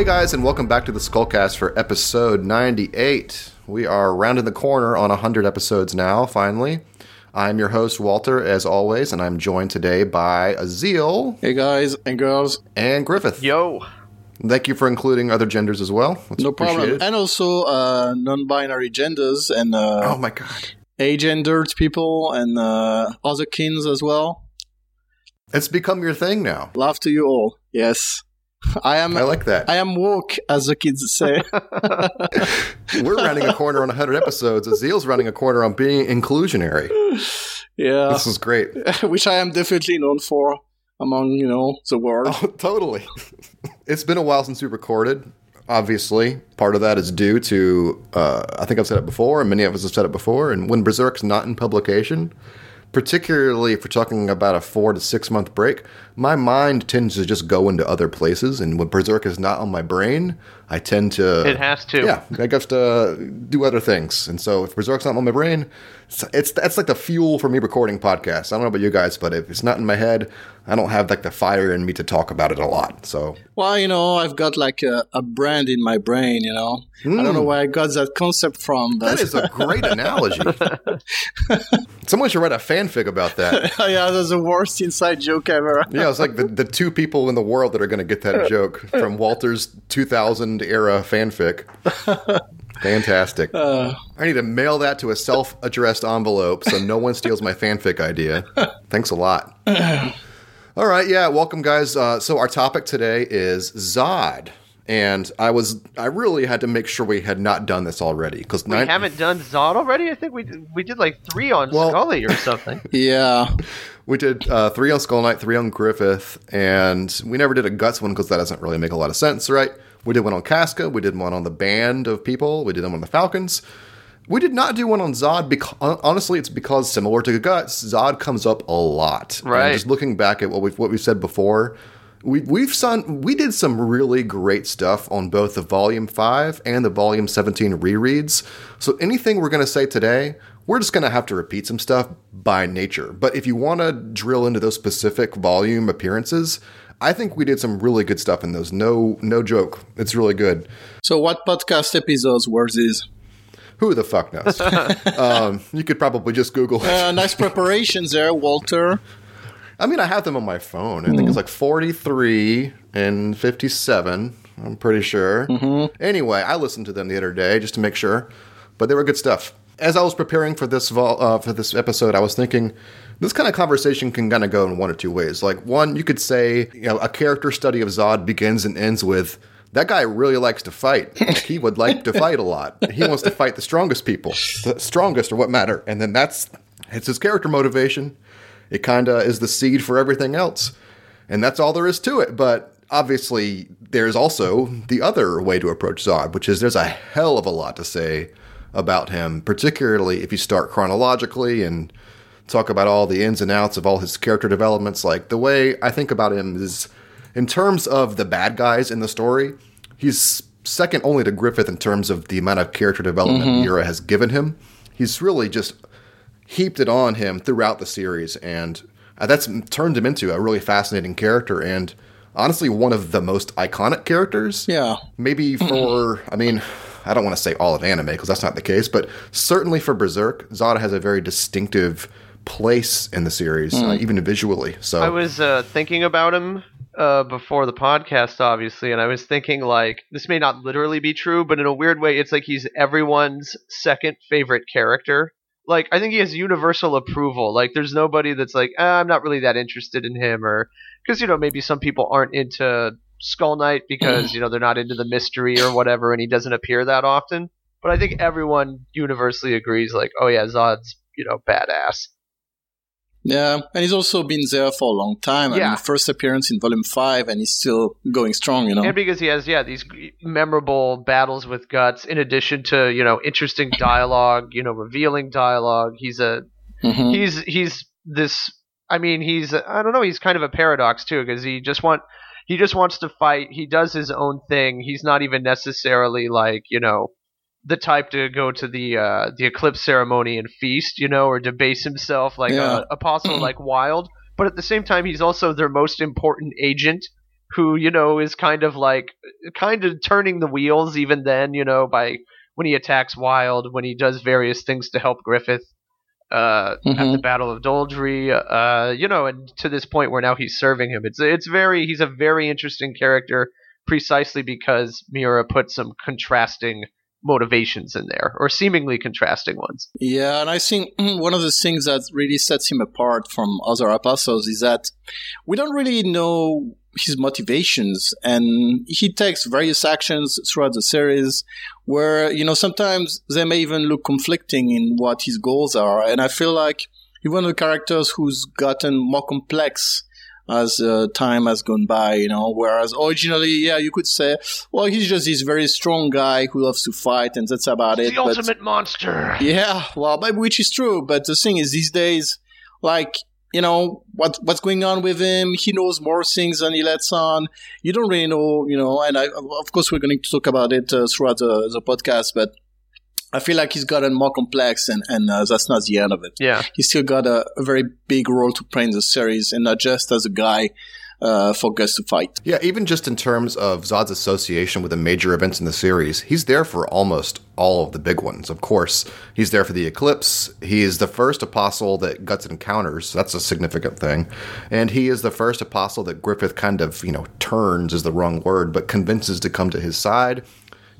Hey guys, and welcome back to the Skullcast for episode 98. We are rounding the corner on 100 episodes now, finally. I'm your host, Walter, as always, and I'm joined today by Azil Hey guys and girls, and Griffith. Yo, Thank you for including other genders as well. It's no problem. appreciated. And also uh, non-binary genders and uh, Oh my god. agendered people and uh, other kins as well. It's become your thing now. Love to you all. Yes, I am. I like that. I am woke, as the kids say. We're rounding a corner on 100 episodes. Azil's running a corner on being inclusionary. yeah, This is great. which I am definitely known for among you know the world. Oh, totally. it's been a while since we recorded. Obviously, part of that is due to, uh, I think I've said it before, and many of us have said it before, and when Berserk's not in publication, particularly if we're talking about a four to six month break, my mind tends to just go into other places, and when Berserk is not on my brain, I tend to. it has to. Yeah, I have to do other things, and so if Berserk's not on my brain, it's, it's that's like the fuel for me recording podcasts. I don't know about you guys, but if it's not in my head, I don't have like the fire in me to talk about it a lot. So Well, you know, I've got like a, a brand in my brain. You know, I don't know hmm. where I got that concept from, but that is a great analogy. Someone should write a fanfic about that. yeah, that's the worst inside joke ever. Yeah, it's like the, the two people in the world that are going to get that joke from Walter's 2000 era fanfic. Fantastic. I need to mail that to a self addressed envelope so no one steals my fanfic idea. Thanks a lot. All right, yeah, welcome, guys. Uh, so, our topic today is Zodd. And I was, I really had to make sure we had not done this already because We haven't done Zodd already. I think we did, we did like three on Well- Scully or something. Yeah, We did uh, three on Skull Knight, three on Griffith, and we never did a Guts one because that doesn't really make a lot of sense, right? We did one on Casca, we did one on the band of people, we did one on the Falcons. We did not do one on Zodd because honestly, it's because similar to Guts, Zodd comes up a lot. And Right. just looking back at what we've what we've said before, we we've done we did some really great stuff on both the Volume Five and the Volume Seventeen rereads. So anything we're going to say today, we're just going to have to repeat some stuff by nature. But if you want to drill into those specific volume appearances, I think we did some really good stuff in those. No, no joke. It's really good. So, what podcast episodes were these? Who the fuck knows? um, you could probably just Google. Uh, nice preparations there, Walter. I mean, I have them on my phone. I think it's like 43 and 57. I'm pretty sure. Anyway, I listened to them the other day just to make sure, but they were good stuff. As I was preparing for this vol- uh, for this episode, I was thinking this kind of conversation can kind of go in one or two ways. Like one, you could say, you know, a character study of Zodd begins and ends with that guy really likes to fight. he would like to fight a lot. He wants to fight the strongest people. The strongest or what matter. And then that's it's his character motivation. It kind of is the seed for everything else. And that's all there is to it. But obviously, there's also the other way to approach Zodd, which is there's a hell of a lot to say about him, particularly if you start chronologically and talk about all the ins and outs of all his character developments. Like the way I think about him is in terms of the bad guys in the story, he's second only to Griffith in terms of the amount of character development Miura has given him. He's really just heaped it on him throughout the series, and uh, that's turned him into a really fascinating character and honestly one of the most iconic characters. Yeah. Maybe for, I mean, I don't want to say all of anime because that's not the case, but certainly for Berserk, Zodd has a very distinctive place in the series, uh, even visually. So I was uh, thinking about him uh, before the podcast, obviously, and I was thinking like this may not literally be true, but in a weird way, it's like he's everyone's second favorite character. Like I think he has universal approval. Like there's nobody that's like ah, I'm not really that interested in him, or because you know maybe some people aren't into Skull Knight because you know they're not into the mystery or whatever, and he doesn't appear that often. But I think everyone universally agrees, like, oh yeah, Zodd's you know badass. Yeah, and he's also been there for a long time. I Yeah. mean, first appearance in Volume 5, and he's still going strong, you know? And because he has, yeah, these memorable battles with guts, in addition to you know interesting dialogue, you know, revealing dialogue. He's a Mhm. he's he's this. I mean, he's I don't know. He's kind of a paradox too, because he just want he just wants to fight. He does his own thing. He's not even necessarily like you know the type to go to the uh, the eclipse ceremony and feast, you know, or debase himself like Yeah. a apostle like Wild. But at the same time, he's also their most important agent who you know is kind of like kind of turning the wheels even then, you know, by when he attacks Wild, when he does various things to help Griffith uh, mm-hmm. at the Battle of Doldrey, uh, you know, and to this point where now he's serving him. It's it's very he's a very interesting character precisely because Miura put some contrasting motivations in there, or seemingly contrasting ones. Yeah, and I think one of the things that really sets him apart from other apostles is that we don't really know his motivations, and he takes various actions throughout the series where, you know, sometimes they may even look conflicting in what his goals are. And I feel like he's one of the characters who's gotten more complex as uh, time has gone by, you know. Whereas originally, yeah, you could say, well, he's just this very strong guy who loves to fight, and that's about it. The but, ultimate monster. Yeah, well, which is true. But the thing is, these days, like you know what what's going on with him. He knows more things than he lets on. You don't really know, you know. And I, of course, we're going to talk about it uh, throughout the, the podcast, but I feel like he's gotten more complex, and and uh, that's not the end of it. Yeah, he's still got a, a, very big role to play in the series, and not just as a guy uh, for Guts to fight. Yeah, even just in terms of Zodd's association with the major events in the series, he's there for almost all of the big ones. Of course, he's there for the eclipse. He is the first apostle that Guts encounters. That's a significant thing, and he is the first apostle that Griffith kind of you know turns is the wrong word, but convinces to come to his side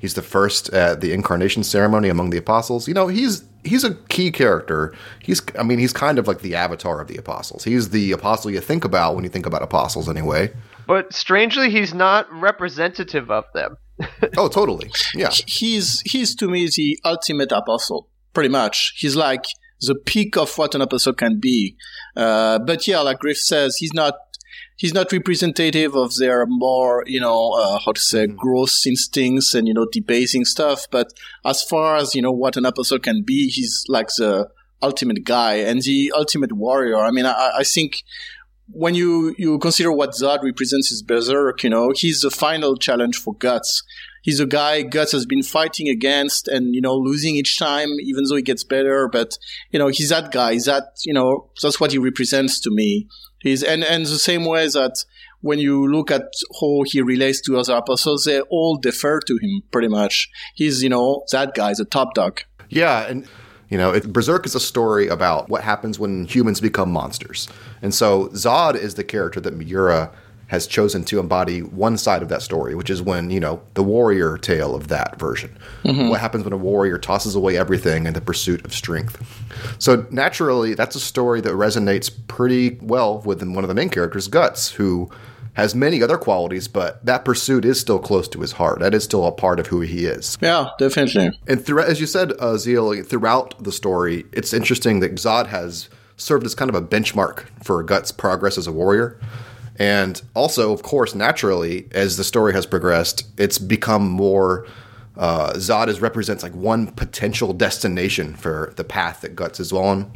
He's the first at the incarnation ceremony among the apostles. You know, he's he's a key character. He's I mean, he's kind of like the avatar of the apostles. He's the apostle you think about when you think about apostles anyway. But strangely, he's not representative of them. oh, totally. Yeah. He's he's to me the ultimate apostle. Pretty much. He's like the peak of what an apostle can be. Uh, but yeah, like Griff says, he's not he's not representative of their more, you know, uh, how to say, mm-hmm. gross instincts and, you know, debasing stuff. But as far as, you know, what an apostle can be, he's like the ultimate guy and the ultimate warrior. I mean, I, I think when you, you consider what Zodd represents as Berserk, you know, he's the final challenge for Guts. He's a guy Guts has been fighting against and, you know, losing each time, even though he gets better. But, you know, he's that guy. He's that, you know, that's what he represents to me. He's and and the same way that when you look at how he relates to other apostles, they all defer to him pretty much. He's you know that guy's a top dog. Yeah, and you know, it, Berserk is a story about what happens when humans become monsters, and so Zodd is the character that Miura has chosen to embody one side of that story, which is when, you know, the warrior tale of that version. Mm-hmm. What happens when a warrior tosses away everything in the pursuit of strength. So naturally, that's a story that resonates pretty well with one of the main characters, Guts, who has many other qualities, but that pursuit is still close to his heart. That is still a part of who he is. Yeah, definitely. And through, as you said, uh, Zeal, throughout the story, it's interesting that Zodd has served as kind of a benchmark for Guts' progress as a warrior. And also, of course, naturally, as the story has progressed, it's become more. Uh, Zodd represents like one potential destination for the path that Guts is on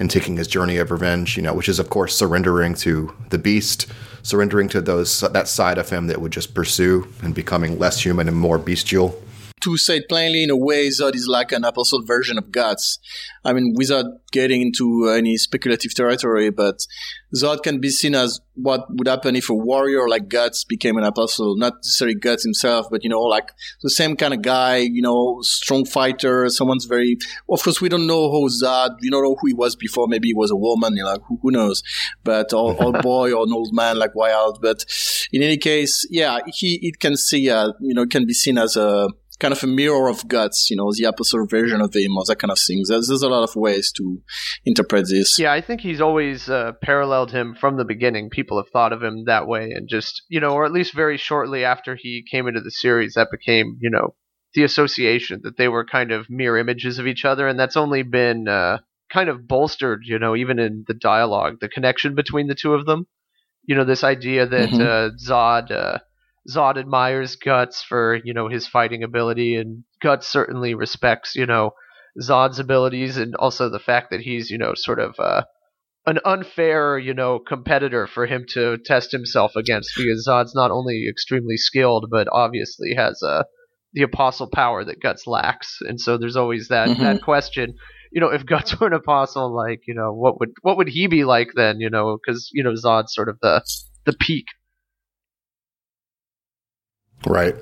and taking his journey of revenge, you know, which is of course surrendering to the beast, surrendering to those that side of him that would just pursue and becoming less human and more bestial to say it plainly, in a way, Zodd is like an apostle version of Guts. I mean, without getting into any speculative territory, but Zodd can be seen as what would happen if a warrior like Guts became an apostle. Not necessarily Guts himself, but, you know, like the same kind of guy, you know, strong fighter, someone's very, of course, we don't know who Zodd, we don't know who he was before. Maybe he was a woman, you know, who, who knows? But, or, or boy or an old man like Wild. But in any case, yeah, he, it can see, uh, you know, can be seen as a, kind of a mirror of guts, you know, the apostle version of him, or that kind of thing. There's, there's a lot of ways to interpret this. Yeah, I think he's always uh, paralleled him from the beginning. People have thought of him that way, and just you know, or at least very shortly after he came into the series, that became you know the association that they were kind of mirror images of each other, and that's only been uh, kind of bolstered, you know, even in the dialogue, the connection between the two of them. You know, this idea that mm-hmm. uh, Zodd uh, Zodd admires Guts for, you know, his fighting ability, and Guts certainly respects, you know, Zodd's abilities, and also the fact that he's, you know, sort of uh, an unfair, you know, competitor for him to test himself against, because Zodd's not only extremely skilled, but obviously has uh, the apostle power that Guts lacks, and so there's always that mm-hmm. that question. You know, if Guts were an apostle, like, you know, what would what would he be like then? You know, because you know Zodd's sort of the the peak Right.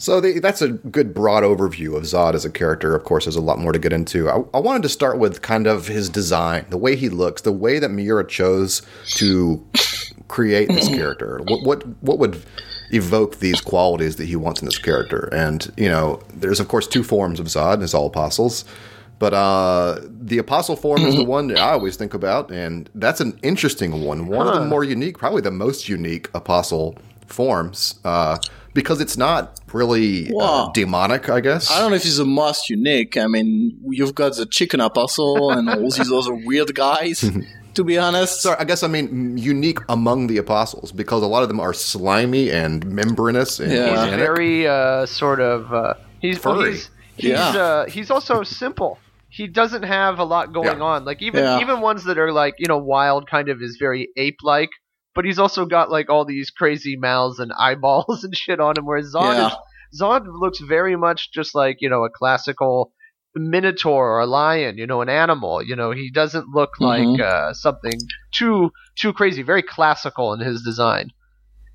So the, that's a good broad overview of Zodd as a character. Of course, there's a lot more to get into. I, I, wanted to start with kind of his design, the way he looks, the way that Miura chose to create this character. What what what would evoke these qualities that he wants in this character? And you know, there's of course two forms of Zodd, as all apostles. But uh, the apostle form is the one that I always think about, and that's an interesting one. One huh. of the more unique, probably the most unique apostle forms. Uh, because it's not really uh, demonic, I guess. I don't know if it's the most unique. I mean, you've got the chicken apostle and all these other weird guys. to be honest, sorry, I guess I mean unique among the apostles because a lot of them are slimy and membranous. And yeah. He's very uh, sort of uh, he's furry. He's, he's, yeah. Uh, he's also simple. He doesn't have a lot going yeah. on. Like even yeah. even ones that are like you know wild, kind of is very ape like but he's also got like all these crazy mouths and eyeballs and shit on him. Whereas Zodd yeah. is, Zodd looks very much just like you know a classical minotaur or a lion, you know, an animal. You know, he doesn't look mm-hmm. like uh, something too too crazy. Very classical in his design.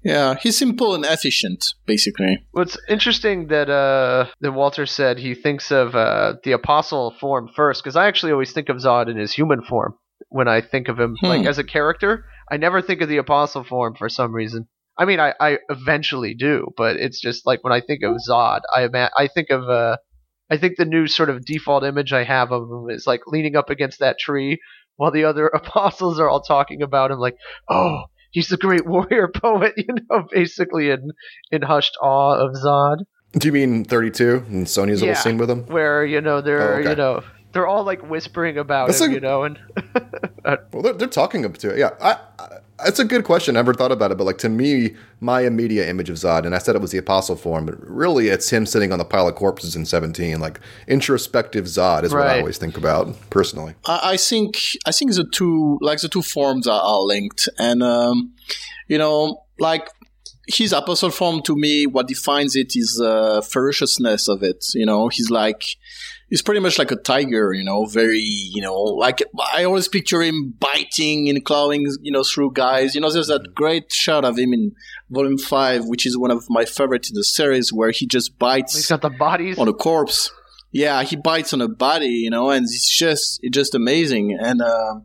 Yeah, he's simple and efficient, basically. What's interesting that uh, that Walter said he thinks of uh, the apostle form first, because I actually always think of Zodd in his human form when I think of him, hmm. like as a character. I never think of the apostle form for some reason. I mean, I, I eventually do, but it's just like when I think of Zodd, I I think of uh, I think the new sort of default image I have of him is like leaning up against that tree while the other apostles are all talking about him, like, oh, he's the great warrior poet, you know, basically in in hushed awe of Zodd. Do you mean 32 and Sonya's yeah, little scene with him? Where, you know, they're, oh, okay. you know, they're all like whispering about That's him, you know, and well, they're, they're talking up to it. Yeah, I, I, it's a good question. I never thought about it, but like to me, my immediate image of Zodd, and I said it was the Apostle form, but really it's him sitting on the pile of corpses in Seventeen. Like introspective Zodd is right. what I always think about personally. I, I, think I think the two like the two forms are, are linked, and um, you know, like his apostle form to me, what defines it is uh, ferociousness of it. You know, he's like he's pretty much like a tiger, you know, very, you know, like I always picture him biting and clawing, you know, through guys. You know, there's that great shot of him in Volume Five, which is one of my favorites in the series, where he just bites. He's got the bodies on a corpse yeah, he bites on a body, you know, and it's just it's just amazing. And uh,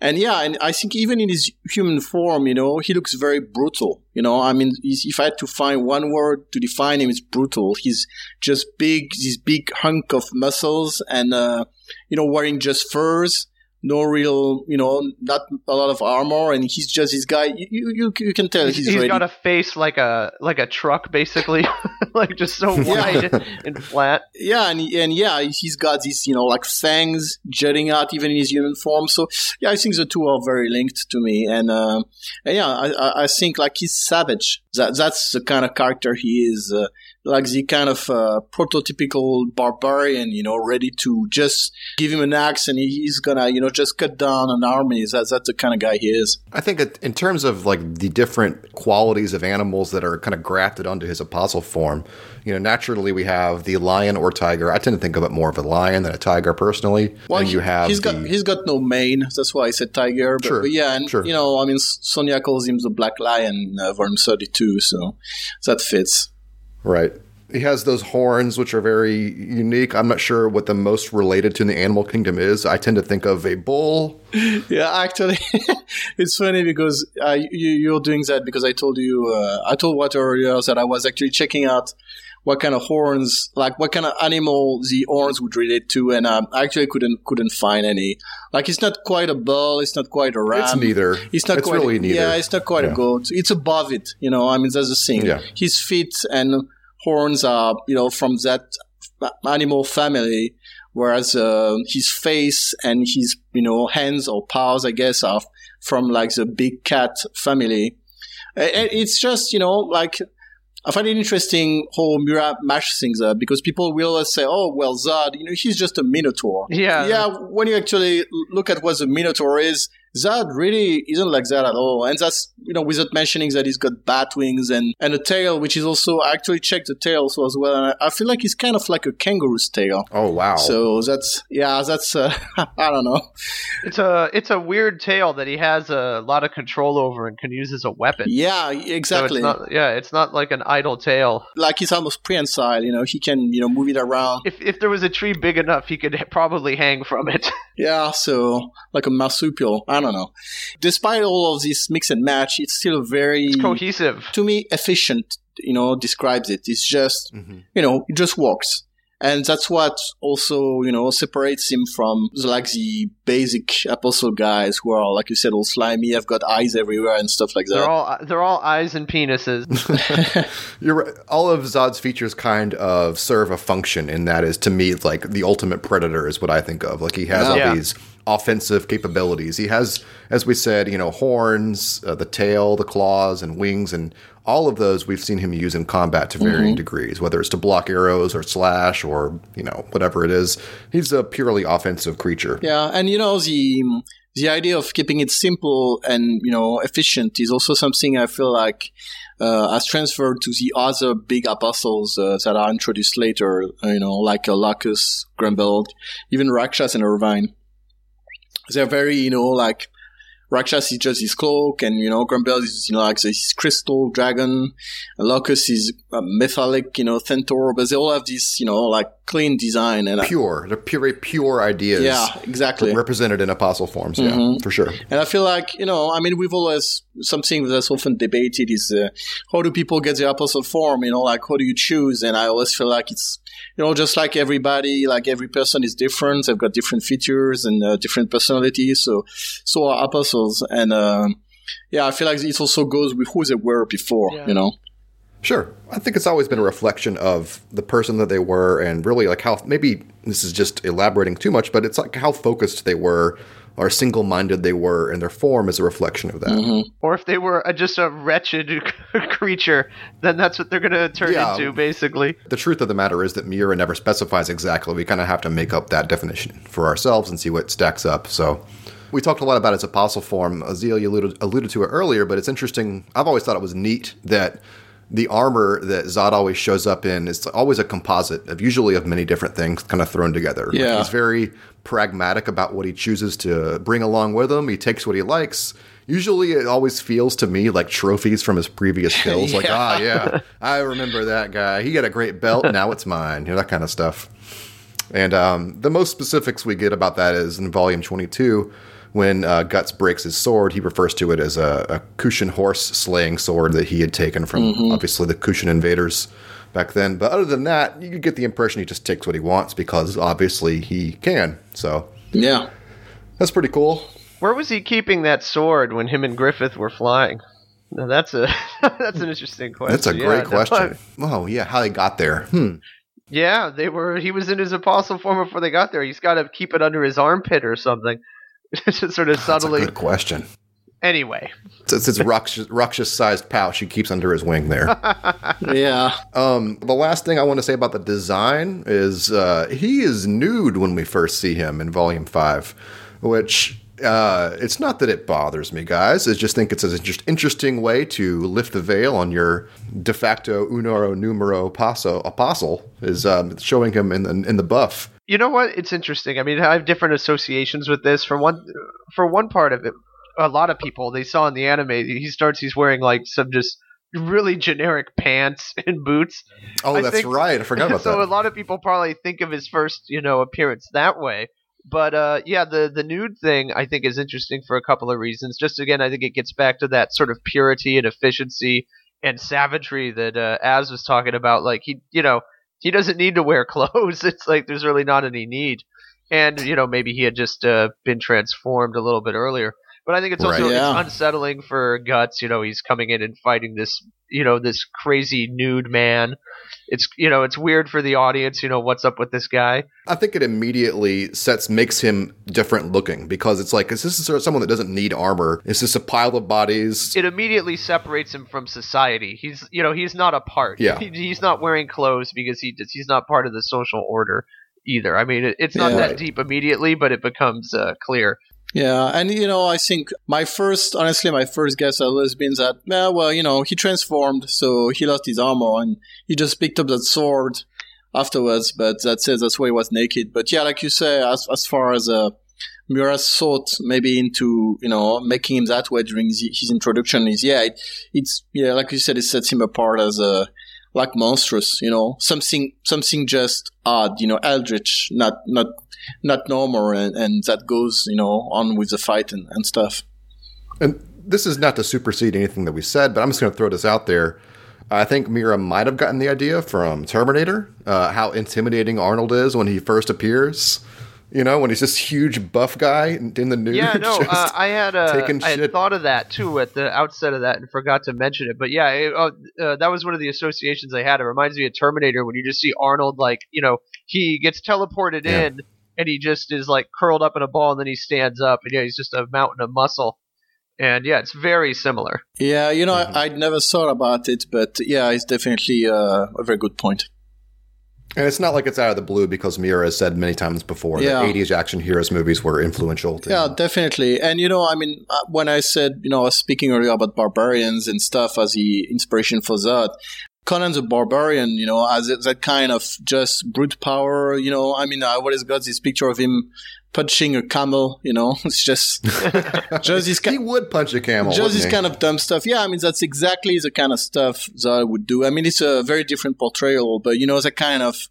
and yeah, and I think even in his human form, you know, he looks very brutal. You know, I mean, if I had to find one word to define him, it's brutal. He's just big, this big hunk of muscles, and uh, you know, wearing just furs no real, you know, not a lot of armor, and he's just this guy. You you, you can tell he's, he's ready. got a face like a like a truck, basically, like just so wide and flat. Yeah, and and yeah, he's got these you know like fangs jutting out even in his human form. So yeah, I think the two are very linked to me, and, uh, and yeah, I I think like he's savage. That that's the kind of character he is. Uh, like the kind of uh, prototypical barbarian, you know, ready to just give him an axe and he's gonna, you know, just cut down an army. That's that's the kind of guy he is. I think in terms of like the different qualities of animals that are kind of grafted onto his apostle form, you know, naturally we have the lion or tiger. I tend to think of it more of a lion than a tiger personally. Well, and you have he's the, got he's got no mane. That's why I said tiger. But, sure, but yeah, and sure. you know, I mean, Sonya calls him the black lion, uh, Volume Thirty Two, so that fits. Right. He has those horns, which are very unique. I'm not sure what the most related to in the animal kingdom is. I tend to think of a bull. Yeah, actually, it's funny because uh, you, are doing that because I told you, uh, I told Walter earlier that I was actually checking out what kind of horns, like what kind of animal the horns would relate to, and um, I actually couldn't couldn't find any. Like it's not quite a bull, it's not quite a ram. It's neither. It's not it's quite. Really neither. Yeah, it's not quite yeah. a goat. It's above it. You know, I mean that's the thing. Yeah. His feet and horns are, you know, from that animal family, whereas uh, his face and his, you know, hands or paws, I guess, are from like the big cat family. It's just, you know, like I find it interesting how Miura mash things up because people will always say, "Oh, well, Zodd, you know, he's just a minotaur." Yeah, yeah. When you actually look at what the minotaur is, Zodd really isn't like that at all. And that's, you know, without mentioning that he's got bat wings and, and a tail, which is also, I actually checked the tail also as well. And I, I feel like he's kind of like a kangaroo's tail. Oh, wow. So that's, yeah, that's, uh, I don't know. It's a it's a weird tail that he has a lot of control over and can use as a weapon. Yeah, So exactly. it's not, yeah, it's not like an idle tail. like he's almost prehensile, you know, he can, you know, move it around. If if there was a tree big enough, he could probably hang from it. Yeah, so like a marsupial. I don't know. Despite all of this mix and match, it's still very, Cohesive. to me, efficient, you know, describes it. It's just, Mhm. you know, it just works. And that's what also, you know, separates him from the, like the basic apostle guys who are, like you said, all slimy, I've got eyes everywhere and stuff like that. They're that. all they're all eyes and penises. You're right. All of Zodd's features kind of serve a function, and that is to me like the ultimate predator is what I think of. Like he has all Yeah. these offensive capabilities. He has, as we said, you know, horns, uh, the tail, the claws, and wings, and all of those we've seen him use in combat to varying degrees, whether it's to block arrows or slash or you know whatever it is. He's a purely offensive creature. Yeah, and you know the the idea of keeping it simple and you know efficient is also something I feel like uh, has transferred to the other big apostles uh, that are introduced later. uh, You know, like uh, Locus, Grunbeld, even Rakshas and Irvine. They're very you know like. Rakshas is just his cloak, and you know, Grunbeld is you know like this crystal dragon. Locus is a metallic, you know, centaur, but they all have this, you know, like clean design and I- Pure, they're pure, pure ideas. yeah, exactly. Represented in apostle forms, yeah, for sure. And I feel like, you know, I mean, we've always, something that's often debated is uh, how do people get the apostle form? You know, like how do you choose? And I always feel like it's, you know, just like everybody, like every person is different. They've got different features and uh, different personalities. So, so are apostles. And, um yeah, I feel like it also goes with who they were before, Yeah. you know? Sure. I think it's always been a reflection of the person that they were and really like how maybe this is just elaborating too much, but it's like how focused they were or single minded they were, and their form is a reflection of that. Mm-hmm. or if they were a, just a wretched creature, then that's what they're going to turn Yeah. into, basically. The truth of the matter is that Miura never specifies exactly. We kind of have to make up that definition for ourselves and see what stacks up. So we talked a lot about his apostle form. Azealia alluded, alluded to it earlier, but it's interesting. I've always thought it was neat that the armor that Zodd always shows up in is always a composite of usually of many different things kind of thrown together. Like, Yeah. he's very pragmatic about what he chooses to bring along with him. He takes what he likes. Usually, it always feels to me like trophies from his previous kills. Like, Yeah. ah, yeah, I remember that guy. He got a great belt. Now it's mine. You know that kind of stuff. And um, the most specifics we get about that is in volume 22, when uh, Guts breaks his sword, he refers to it as a, a Kushan horse slaying sword that he had taken from obviously the Kushan invaders back then. But other than that, you get the impression he just takes what he wants because obviously he can. So Yeah. that's pretty cool. Where was he keeping that sword when him and Griffith were flying? Now that's a that's an interesting question. That's a Yeah, great no, question. Oh, yeah, how they got there. Hmm. Yeah, they were. He was in his apostle form before they got there. He's got to keep it under his armpit or something. It's just sort of subtly. That's a subtly. good question. Anyway, It's, it's his Rakshas sized pouch he keeps under his wing there. Yeah. Um, the last thing I want to say about the design is uh, he is nude when we first see him in Volume Five, which uh, it's not that it bothers me, guys. I just think it's an just interesting way to lift the veil on your de facto unoro numero paso apostle is um, showing him in the, in the buff. You know what? It's interesting. I mean, I have different associations with this. For one, for one part of it, a lot of people they saw in the anime, he starts. He's wearing like some just really generic pants and boots. Oh, I that's think- right. I forgot about so that. a lot of people probably think of his first, you know, appearance that way. But uh, yeah, the the nude thing I think is interesting for a couple of reasons. Just again, I think it gets back to that sort of purity and efficiency and savagery that uh, Az was talking about. Like he, you know, he doesn't need to wear clothes. It's like there's really not any need. And you know, maybe he had just uh, been transformed a little bit earlier. But I think it's also Right. Yeah. it's unsettling for Guts. You know, he's coming in and fighting this, you know, this crazy nude man it's you know it's weird for the audience you know what's up with this guy I think it immediately sets makes him different looking because it's like is this is someone that doesn't need armor? Is this a pile of bodies? it immediately separates him from society he's you know he's not a part Yeah. He- he's not wearing clothes because he he's not part of the social order either i mean it, it's not Yeah. that Right. deep immediately but it becomes uh, clear Yeah, and you know, I think my first, honestly, my first guess had always been that, yeah, well, you know, he transformed, so he lost his armor, and he just picked up that sword afterwards. But that says that's why he was naked. But yeah, like you say, as as far as uh, Miura's thought maybe into you know making him that way during his, his introduction is yeah, it, it's yeah, like you said, it sets him apart as a like monstrous, you know, something something just odd, you know, eldritch, not not not normal, and, and that goes, you know, on with the fight and, and stuff. And this is not to supersede anything that we said, but I'm just going to throw this out there. I think Miura might have gotten the idea from Terminator, uh, how intimidating Arnold is when he first appears. You know, when he's this huge buff guy in the nude. Yeah, no, uh, I had uh, I had thought of that too at the outset of that and forgot to mention it. But yeah, it, uh, uh, that was one of the associations I had. It reminds me of Terminator when you just see Arnold like you know he gets teleported yeah. in and he just is like curled up in a ball and then he stands up and yeah he's just a mountain of muscle. And yeah, it's very similar. Yeah, you know, mm-hmm. I, would never thought about it, but yeah, it's definitely uh, a very good point. And it's not like it's out of the blue because Miura has said many times before yeah. that 80s action heroes movies were influential. To yeah, him. definitely. And, you know, I mean, uh, when I said, you know, I was speaking earlier about barbarians and stuff as the inspiration for that, Conan a Barbarian, you know, as that kind of just brute power, you know, I mean, I always got this picture of him punching a camel, you know, it's just, just this kind, he would punch a camel. Just this he? kind of dumb stuff. Yeah. I mean, that's exactly the kind of stuff that I would do. I mean, it's a very different portrayal, but you know, the kind of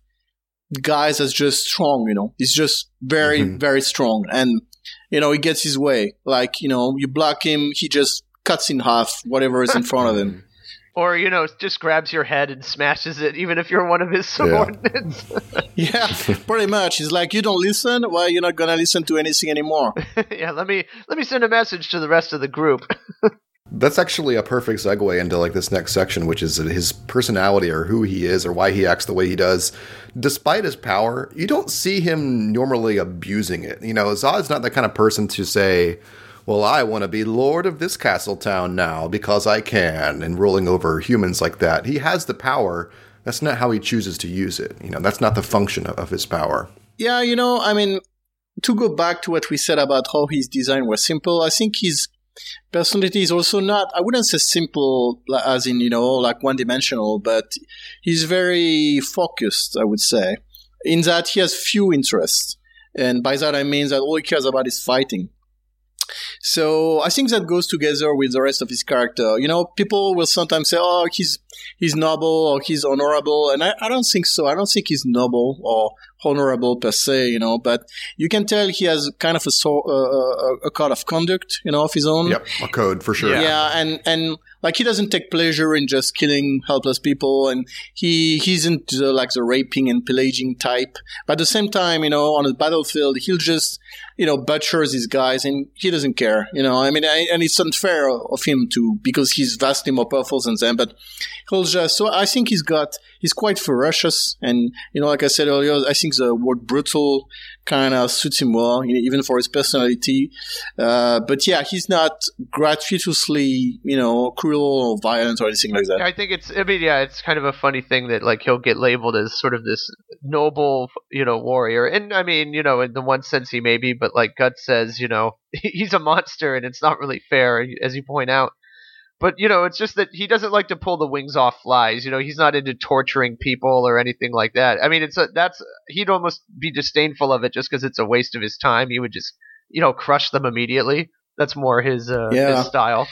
guys that's just strong, you know, he's just very, mm-hmm. very strong. And, you know, he gets his way. Like, you know, you block him, he just cuts in half whatever is in front of him. Or, you know, just grabs your head and smashes it, even if you're one of his subordinates. Yeah, yeah pretty much. He's like, you don't listen? Well, you're not gonna listen to anything anymore. yeah, let me let me send a message to the rest of the group. That's actually a perfect segue into like this next section, which is his personality or who he is or why he acts the way he does. Despite his power, you don't see him normally abusing it. You know, Zodd's not the kind of person to say, well, I want to be lord of this castle town now because I can, and ruling over humans like that. He has the power. That's not how he chooses to use it. You know, that's not the function of, of his power. Yeah, you know, I mean, to go back to what we said about how his design was simple, I think his personality is also not, I wouldn't say simple as in, you know, like one dimensional, but he's very focused, I would say, in that he has few interests. And by that I mean that all he cares about is fighting. So I think that goes together with the rest of his character. You know, people will sometimes say, "Oh, he's he's noble or he's honorable," and I, I don't think so. I don't think he's noble or honorable per se. You know, but you can tell he has kind of a so, uh, a code of conduct, you know, of his own. Yep, a code for sure. Yeah, yeah and and like he doesn't take pleasure in just killing helpless people, and he he isn't uh, like the raping and pillaging type. But at the same time, you know, on the battlefield, he'll just you know butchers these guys, and he doesn't care. You know, I mean, I, and it's unfair of him to because he's vastly more powerful than them. But he'll just so I think he's got he's quite ferocious, and you know, like I said earlier, I think the word brutal kind of suits him well, you know, even for his personality. Uh, but yeah, he's not gratuitously, you know, cruel or violent or anything like that. I think it's, I mean, yeah, it's kind of a funny thing that like he'll get labeled as sort of this noble, you know, warrior. And I mean, you know, in the one sense he may be, but like Gut says, you know, he's a monster and it's not really fair, as you point out. But you know, it's just that he doesn't like to pull the wings off flies. You know, he's not into torturing people or anything like that. I mean, it's a, that's he'd almost be disdainful of it just because it's a waste of his time. He would just you know crush them immediately. That's more his uh, yeah. his style.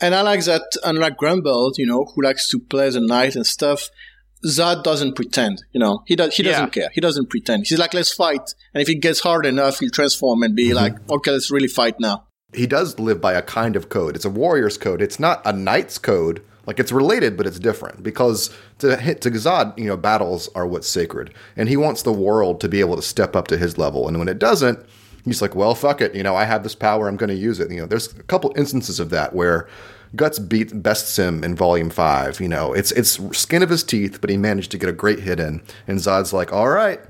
And I like that, unlike Grunbeld, you know, who likes to play the knight and stuff, Zodd doesn't pretend, you know. He does. He doesn't yeah. care. He doesn't pretend. He's like, let's fight. And if it gets hard enough, he'll transform and be mm-hmm. like, okay, let's really fight now he does live by a kind of code. It's a warrior's code. It's not a knight's code. Like it's related, but it's different because to hit to Zodd, you know, battles are what's sacred, and he wants the world to be able to step up to his level. And when it doesn't, he's like, "Well, fuck it. You know, I have this power. I'm going to use it." You know, there's a couple instances of that where Guts beat Best Sim in Volume Five. You know, it's it's skin of his teeth, but he managed to get a great hit in. And Zodd's like, "All right,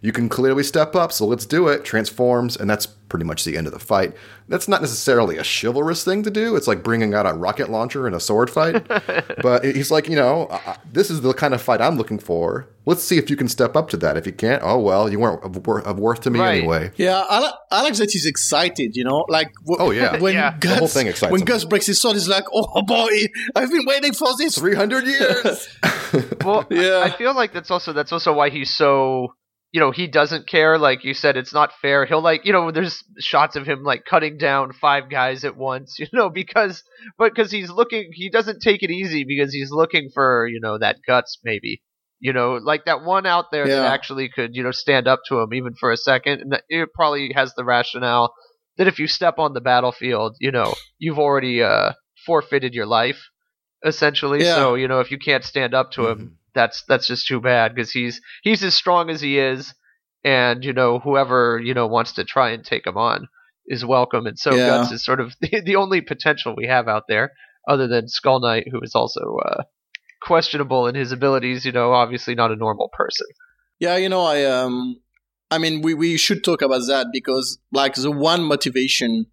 you can clearly step up, so let's do it." Transforms, and that's pretty much the end of the fight. That's not necessarily a chivalrous thing to do. It's like bringing out a rocket launcher in a sword fight. but he's like, you know, this is the kind of fight I'm looking for. Let's see if you can step up to that. If you can't, oh well, you weren't of, of worth to me right. anyway. Yeah, I, like, I like that he's excited. You know, like w- oh yeah, when yeah. Guts, the whole thing excites when him. Guts breaks his sword, he's like, oh boy, I've been waiting for this three hundred years. well, yeah, I feel like that's also that's also why he's so you know he doesn't care like you said it's not fair he'll like you know there's shots of him like cutting down five guys at once you know because but because he's looking he doesn't take it easy because he's looking for you know that guts maybe you know like that one out there yeah. that actually could you know stand up to him even for a second and it probably has the rationale that if you step on the battlefield you know you've already uh forfeited your life essentially yeah. so you know if you can't stand up to him mm-hmm that's that's just too bad because he's he's as strong as he is, and you know whoever you know wants to try and take him on is welcome. And so yeah. Guts is sort of the, the, only potential we have out there, other than Skull Knight, who is also uh, questionable in his abilities. You know, obviously not a normal person. Yeah, you know, I um, I mean, we we should talk about that because like the one motivation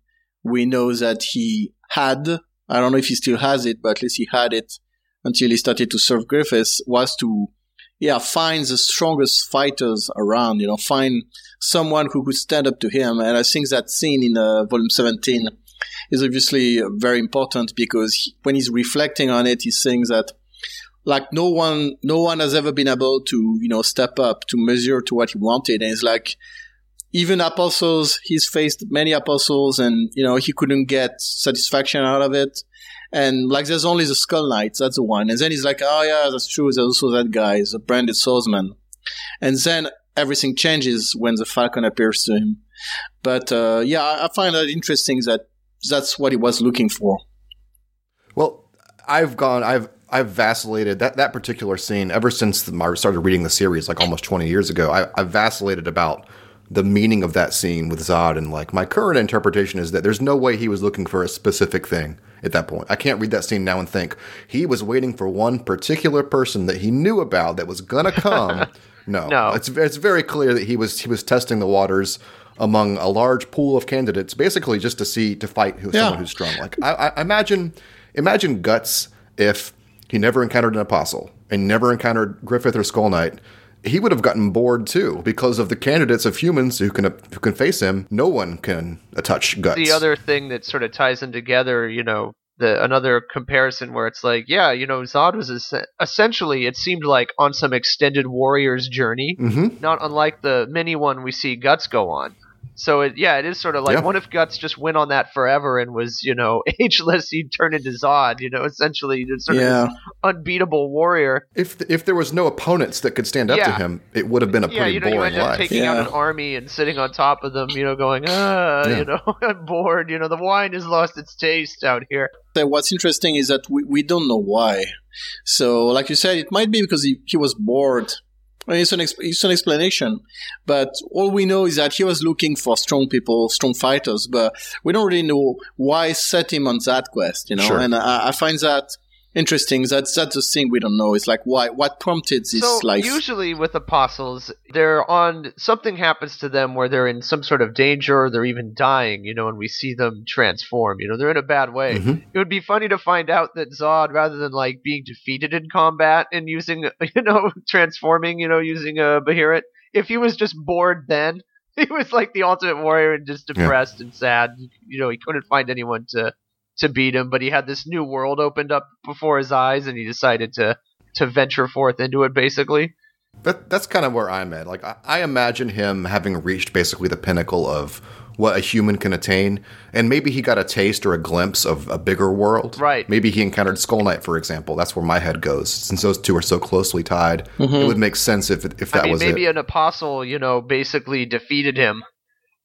we know that he had, I don't know if he still has it, but at least he had it until he started to serve Griffiths was to, yeah, find the strongest fighters around, you know, find someone who could stand up to him. And I think that scene in uh, volume 17 is obviously very important because he, when he's reflecting on it, he's saying that like no one, no one has ever been able to, you know, step up to measure to what he wanted. And it's like, even apostles, he's faced many apostles and, you know, he couldn't get satisfaction out of it. And like, there's only the Skull Knights. That's the one. And then he's like, oh yeah, that's true. There's also that guy, the branded swordsman. And then everything changes when the Falcon appears to him. But uh, yeah, I find that interesting that that's what he was looking for. Well, I've gone, I've, I've vacillated that that particular scene ever since the, I started reading the series, like almost twenty years ago. I, I've vacillated about the meaning of that scene with Zodd, and like my current interpretation is that there's no way he was looking for a specific thing at that point. I can't read that scene now and think he was waiting for one particular person that he knew about that was gonna come. no, no, it's it's very clear that he was he was testing the waters among a large pool of candidates, basically just to see to fight who, yeah. someone who's strong. Like I, I imagine imagine guts if he never encountered an apostle and never encountered Griffith or Skull Knight he would have gotten bored too because of the candidates of humans who can who can face him. No one can touch guts. The other thing that sort of ties them together, you know, the another comparison where it's like, yeah, you know, Zod was es- essentially it seemed like on some extended warrior's journey, mm-hmm. not unlike the mini one we see Guts go on. So it, yeah, it is sort of like yeah. what if Guts just went on that forever and was you know ageless? He'd turn into Zodd, you know, essentially sort yeah. of unbeatable warrior. If if there was no opponents that could stand up yeah. to him, it would have been a pretty yeah, you know, boring you end up taking out an army and sitting on top of them, you know, going ah, you know, I'm bored. You know, the wine has lost its taste out here. What's interesting is that we, we don't know why. So, like you said, it might be because he, he was bored it's an, it's an explanation, but all we know is that he was looking for strong people, strong fighters, but we don't really know why set him on that quest, you know. Sure. And I, I, find that interesting. That's that's the thing we don't know. It's like why what prompted this so life. Usually with apostles, they're on something happens to them where they're in some sort of danger or they're even dying, you know, and we see them transform. You know, they're in a bad way. Mm-hmm. It would be funny to find out that Zodd, rather than like being defeated in combat and using you know, transforming, you know, using a Behelit, if he was just bored then he was like the ultimate warrior and just depressed yeah. and sad. You know, he couldn't find anyone to to beat him, but he had this new world opened up before his eyes, and he decided to to venture forth into it. Basically, that that's kind of where I'm at. Like I, I imagine him having reached basically the pinnacle of what a human can attain, and maybe he got a taste or a glimpse of a bigger world. Right. Maybe he encountered Skull Knight, for example. That's where my head goes. Since those two are so closely tied, mm-hmm. it would make sense if if that I mean, was maybe it. an apostle, you know, basically defeated him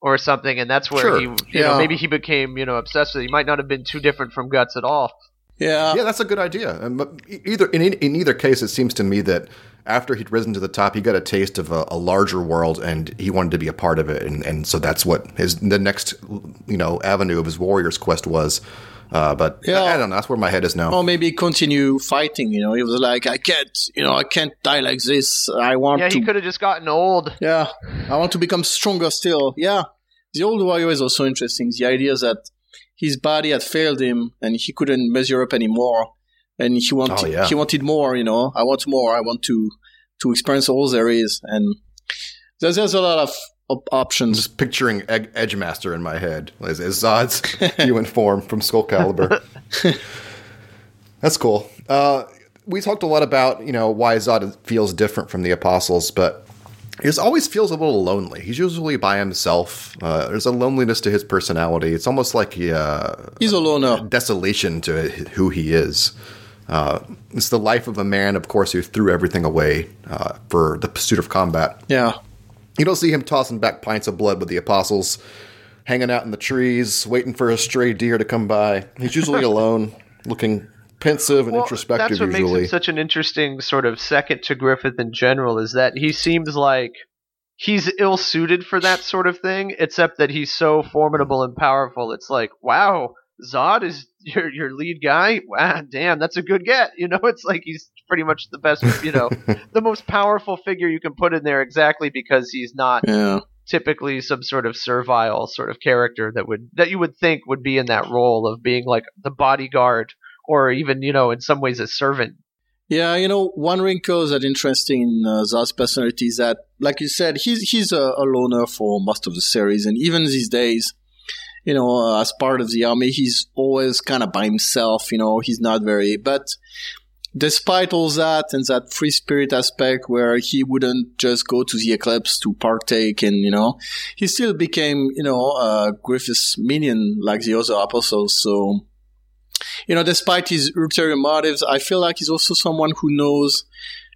or something, and that's where sure. he, you yeah. know, maybe he became, you know, obsessed with. It. He might not have been too different from Guts at all. Yeah, yeah, that's a good idea. Um, either in in either case, it seems to me that after he'd risen to the top, he got a taste of a, a, larger world, and he wanted to be a part of it, and and so that's what his the next you know avenue of his warrior's quest was. Uh, but yeah. I, I, don't know. That's where my head is now. Or maybe continue fighting. You know, he was like, I can't. You know, I can't die like this. I want. Yeah, to. he could have just gotten old. Yeah, I want to become stronger still. Yeah, the old warrior is also interesting. The idea that his body had failed him and he couldn't measure up anymore, and he wanted Oh, yeah. he wanted more. You know, I want more. I want to to experience all there is, and there's there's a lot of, options. Just picturing Ed- Edgemaster in my head as, as Zodd's human form from Soul Calibur. That's cool. Uh, we talked a lot about you know why Zodd feels different from the Apostles, but he just always feels a little lonely. He's usually by himself. Uh, there's a loneliness to his personality. It's almost like he, uh, He's a loner. desolation to who he is. Uh, it's the life of a man, of course, who threw everything away uh, for the pursuit of combat. Yeah. You don't see him tossing back pints of blood with the apostles, hanging out in the trees, waiting for a stray deer to come by. He's usually alone, looking pensive and Well, introspective. that's what usually, makes him such an interesting sort of second to Griffith in general is that he seems like he's ill suited for that sort of thing, except that he's so formidable and powerful. It's like, wow, Zodd is your your lead guy. Wow, damn, that's a good get. You know, it's like he's pretty much the best. You know, the most powerful figure you can put in there exactly because he's not Yeah. typically some sort of servile sort of character that would that you would think would be in that role of being like the bodyguard or even you know in some ways a servant Yeah, you know, one wrinkle that interesting in uh, Zodd's personality is that, like you said, he's he's a, a loner for most of the series, and even these days, you know, uh, as part of the army, he's always kind of by himself. You know, he's not very. But despite all that and that free spirit aspect, where he wouldn't just go to the eclipse to partake, and you know, he still became, you know, uh, Griffith's minion like the other apostles. So you know, despite his ulterior motives, I feel like he's also someone who knows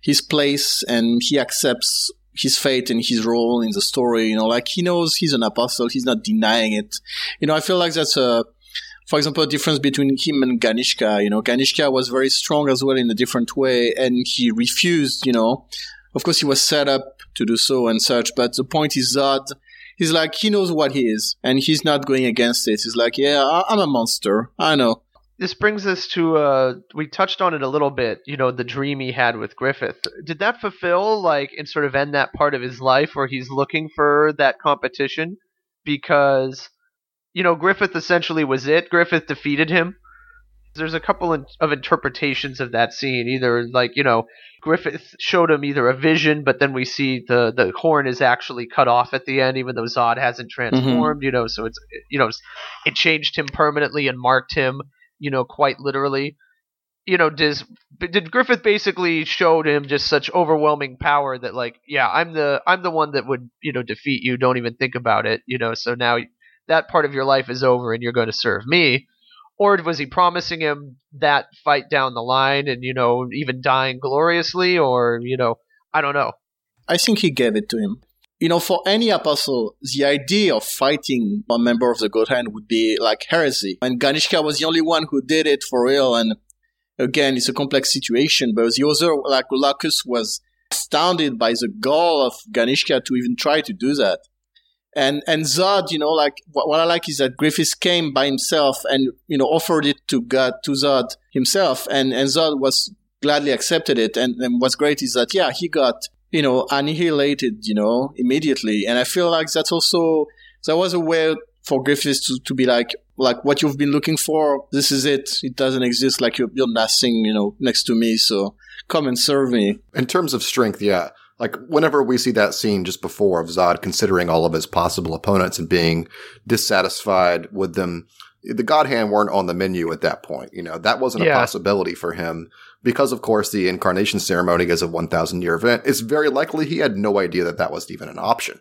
his place and he accepts his fate and his role in the story. You know, like he knows he's an apostle. He's not denying it. You know, I feel like that's a, for example, a difference between him and Ganishka. You know, Ganishka was very strong as well in a different way and he refused, you know, of course he was set up to do so and such, but the point is that he's like, he knows what he is and he's not going against it. He's like, yeah, I'm a monster. I know. This brings us to uh we touched on it a little bit you know the dream he had with griffith. Did that fulfill like and sort of end that part of his life where he's looking for that competition? Because you know griffith essentially was it. Griffith defeated him. There's a couple of interpretations of that scene. Either like you know griffith showed him either a vision but then we see the the horn is actually cut off at the end even though zodd hasn't transformed you know so it's you know it changed him permanently and marked him you know, quite literally. You know, does did Griffith basically showed him just such overwhelming power that like, yeah, I'm the I'm the one that would you know defeat you. Don't even think about it. You know, so now that part of your life is over and you're going to serve me. Or was he promising him that fight down the line and you know even dying gloriously? Or you know, I don't know. I think he gave it to him. You know, for any apostle, the idea of fighting a member of the God Hand would be like heresy. And Ganishka was the only one who did it for real. And again, it's a complex situation, but the other, like Locus, was astounded by the gall of Ganishka to even try to do that. And and Zodd, you know, like what, what I like is that Griffiths came by himself and you know offered it to God to Zodd himself, and and Zodd was gladly accepted it. And, and what's great is that yeah, he got you know annihilated, you know, immediately. And I feel like that's also that was a way for Griffiths to, to be like like what you've been looking for. This is it. It doesn't exist. Like you're, you're nothing, you know, next to me. So come and serve me. in terms of strength, yeah. Like whenever we see that scene just before of Zodd considering all of his possible opponents and being dissatisfied with them, the God Hand weren't on the menu at that point. You know, that wasn't a possibility for him because, of course, the incarnation ceremony is a 1,000 year event. It's very likely he had no idea that that was even an option.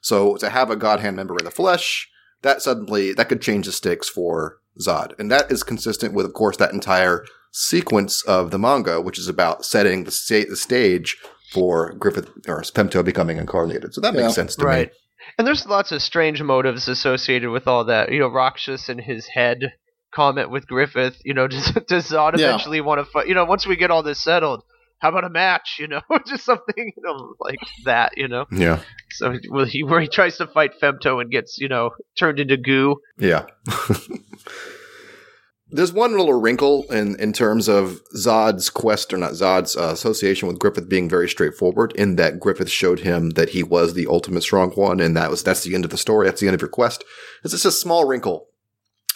So to have a God Hand member in the flesh, that suddenly, that could change the stakes for Zodd. And that is consistent with, of course, that entire sequence of the manga, which is about setting the, sta- the stage for Griffith or Femto becoming incarnated. So that makes Yeah. sense to right. me. And there's lots of strange motives associated with all that. You know, Rakshas and his head comment with Griffith. You know, does, does Zodd Yeah. eventually want to fight? You know, once we get all this settled, how about a match? You know, just something you know like that. You know, Yeah. so will he where he tries to fight Femto and gets you know turned into goo. Yeah. There's one little wrinkle in, in terms of Zodd's quest, or not Zodd's uh, association with Griffith being very straightforward. In that Griffith showed him that he was the ultimate strong one, and that was that's the end of the story. That's the end of your quest. It's just a small wrinkle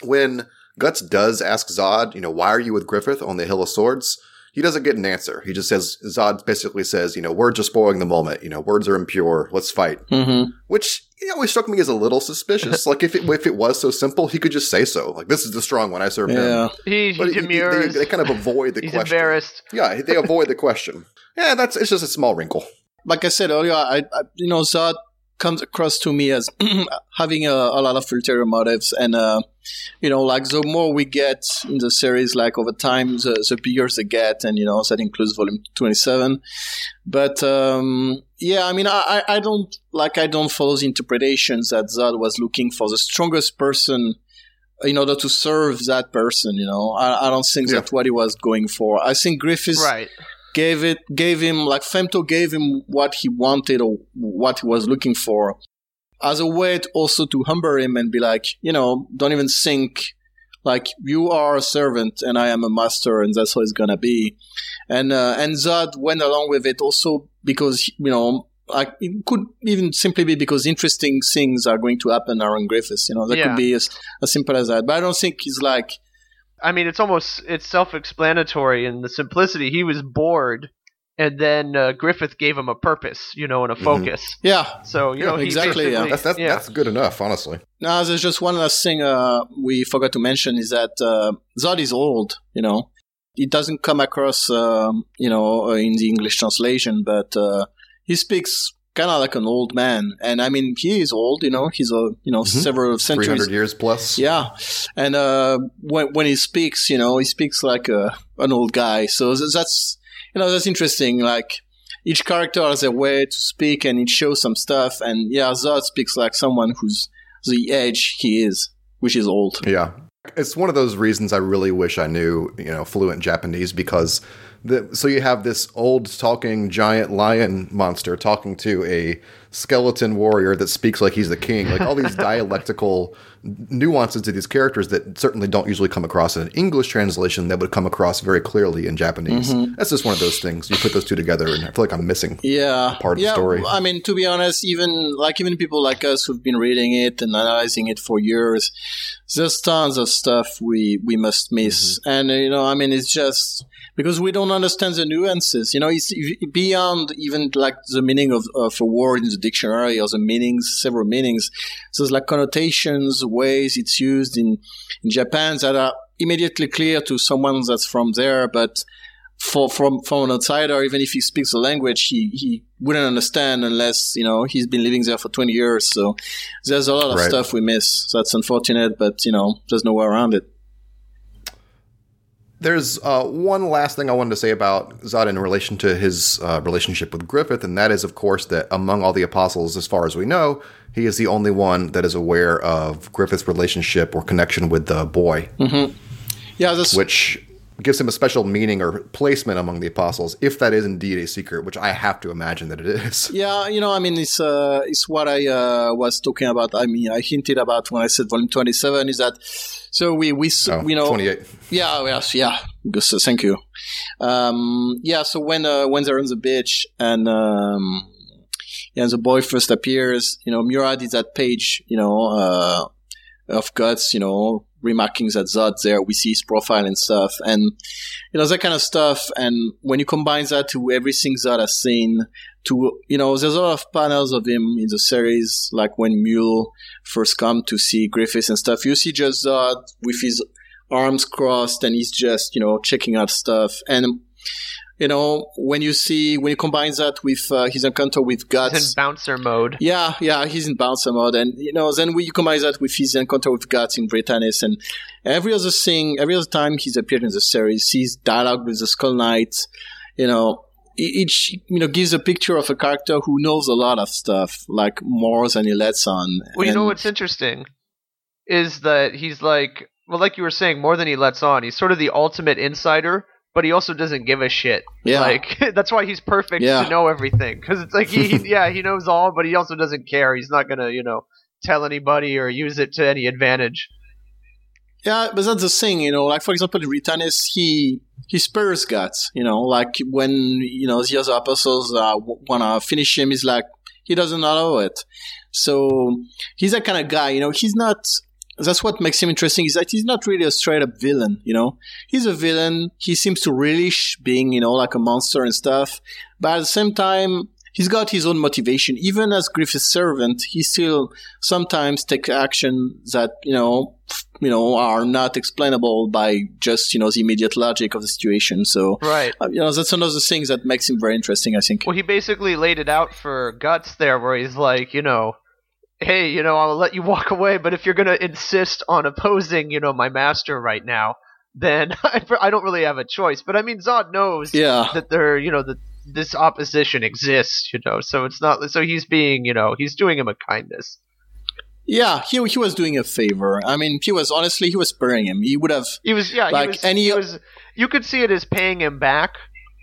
when Guts does ask Zodd, you know, why are you with Griffith on the Hill of Swords? He doesn't get an answer. He just says, Zodd basically says, you know, words are spoiling the moment. You know, words are impure. Let's fight. Mm-hmm. Which it always struck me as a little suspicious. like if it if it was so simple, he could just say so. Like this is the strong one. I serve Yeah. him. He, he But he- he- demurs. they, they kind of avoid the He's question. embarrassed. Yeah, they avoid the question. Yeah, that's it's just a small wrinkle. like I said earlier, I, I you know Zodd comes across to me as having a, a lot of ulterior motives, and uh, you know, like the more we get in the series, like over time, the, the bigger they get, and you know that includes volume twenty-seven. But um, yeah, I mean, I, I I don't like I don't follow the interpretations that Zodd was looking for the strongest person. In order to serve that person, you know, I, I don't think Yeah. that's what he was going for. I think Griffiths Right. Gave it gave him like Femto gave him what he wanted or what he was looking for as a way to also to humble him and be like, you know, don't even think like you are a servant and I am a master and that's how it's gonna be. And uh, and Zodd went along with it also because you know like it could even simply be because interesting things are going to happen around Griffiths. You know, that Yeah. could be as, as simple as that. But I don't think he's like I mean, it's almost it's self-explanatory in the simplicity. He was bored, and then uh, Griffith gave him a purpose, you know, and a Mhm. focus. yeah, So you Yeah, know, exactly, yeah. That's that's yeah. that's good enough, honestly. Now, there's just one last thing uh, we forgot to mention is that uh, Zodd is old. You know, it doesn't come across, um, you know, uh, in the English translation, but uh, he speaks kind of like an old man. And I mean, he is old. You know, he's a you know Mhm. several centuries. hundred years plus. Yeah, and uh, when when he speaks, you know, he speaks like a, an old guy. So that's you know that's interesting. Like each character has a way to speak, and it shows some stuff. And yeah, Zodd speaks like someone who's the age he is, which is old. Yeah. It's one of those reasons I really wish I knew, you know, fluent Japanese because the so you have this old talking giant lion monster talking to a skeleton warrior that speaks like he's the king. Like all these dialectical nuances to these characters that certainly don't usually come across in an English translation that would come across very clearly in Japanese. That's just one of those things. You put those two together and I feel like I'm missing. Yeah, part of the story. I mean, to be honest, even like even people like us who've been reading it and analyzing it for years, there's tons of stuff we we must miss. Mm-hmm. And you know, I mean, it's just because we don't understand the nuances. You know, it's beyond even like the meaning of, of a word in the dictionary or the meanings, several meanings. So there's like connotations, ways it's used in in Japan that are immediately clear to someone that's from there, but for from from an outsider, even if he speaks the language, he he wouldn't understand unless you know he's been living there for twenty years. So there's a lot of Right. stuff we miss. So that's unfortunate, but you know there's no way around it. There's uh, one last thing I wanted to say about Zodd in relation to his uh, relationship with Griffith, and that is, of course, that among all the apostles, as far as we know, he is the only one that is aware of Griffith's relationship or connection with the boy, Yeah, that's which gives him a special meaning or placement among the apostles, if that is indeed a secret, which I have to imagine that it is. yeah. You know, I mean, it's uh, it's what I uh, was talking about. I mean, I hinted about when I said volume twenty seven is that. So we we Oh, you know 28. Yeah, yes, yeah. So thank you. Um, yeah, so when uh, when they're on the beach and um, yeah, and the boy first appears, you know, Murad is that page, you know, uh, of guts, you know, remarking that Zodd there. We see his profile and stuff, and you know that kind of stuff. And when you combine that to everything Zodd has seen, to you know, there's a lot of panels of him in the series, like when Mule first come to see Griffiths and stuff. You see just Zodd with his arms crossed and he's just you know checking out stuff and you know when you see when you combine that with uh, his encounter with guts, He's in bouncer mode. yeah yeah he's in bouncer mode. And you know then we combine that with his encounter with guts in Vritannis. And every other thing every other time he's appeared in the series his dialogue with the skull knight. You know each you know gives a picture of a character who knows a lot of stuff like more than he lets on. Well, you know what's interesting is that he's like, well, like you were saying, more than he lets on. He's sort of the ultimate insider, but he also doesn't give a shit. yeah Like that's why he's perfect Yeah. to know everything because it's like he, he, yeah, he knows all, but he also doesn't care. He's not gonna, you know, tell anybody or use it to any advantage. Yeah, but that's the thing, you know. Like for example, Vritannis, he he spares guts, you know. Like when you know the other apostles uh, wanna finish him, he's like he doesn't allow it. So he's that kind of guy, you know. He's not. That's what makes him interesting is that he's not really a straight up villain, you know. He's a villain. He seems to relish being, you know, like a monster and stuff. But at the same time, he's got his own motivation. Even as Griffith's servant, he still sometimes takes action that, you know, you know, are not explainable by just, you know, the immediate logic of the situation. So, Right. uh, you know, that's another thing that makes him very interesting, I think. Well, he basically laid it out for Guts there, where he's like, you know, hey, you know, I'll let you walk away, but if you're gonna insist on opposing, you know, my master right now, then I, I don't really have a choice. But I mean, Zodd knows Yeah. that there, you know, that this opposition exists, you know, so it's not. So he's being, you know, he's doing him a kindness. Yeah, he, he was doing a favor. I mean, he was, honestly, he was sparing him. He would have, He was, yeah, Like he was, any- he was. You could see it as paying him back,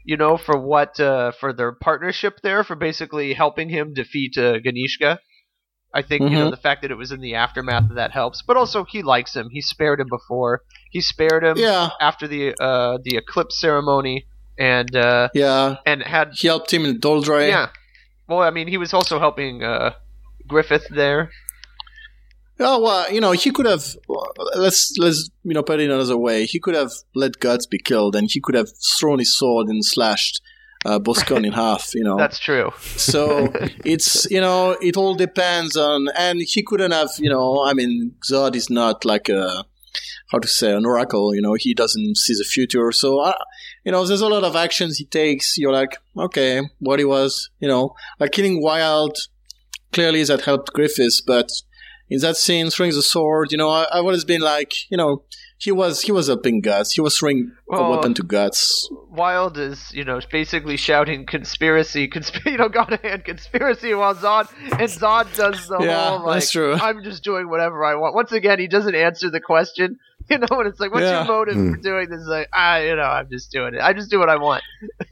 you know, for what uh, for their partnership there, for basically helping him defeat uh, Ganishka. I think you know Mhm. the fact that it was in the aftermath of that helps, but also he likes him. He spared him before. He spared him yeah, after the uh, the eclipse ceremony, and uh, yeah. and had He helped him in Doldrey. yeah. Well, I mean, he was also helping uh, Griffith there. Oh well, you know, he could have. Let's let's you know put it another way. He could have let Guts be killed, and he could have thrown his sword and slashed uh, Boscogn in half. You know, That's true. so it's you know it all depends on, and he couldn't have. You know, I mean, Zodd is not like a how to say an oracle. You know, he doesn't see the future. So uh, you know, there's a lot of actions he takes. You're like, okay, what he was. You know, like killing Wyald. Clearly, that helped Griffiths, but in that scene, throwing the sword, you know, I, I've always been like, you know, he was he was helping Guts. He was throwing a weapon to Guts. Wyald is, you know, basically shouting conspiracy, consp- you know, God hand conspiracy while Zodd and Zodd does the Yeah, whole like that's true. I'm just doing whatever I want. Once again, he doesn't answer the question. You know, and it's like, what's Yeah. your motive Hmm. for doing this? Like, ah, you know, I'm just doing it. I just do what I want.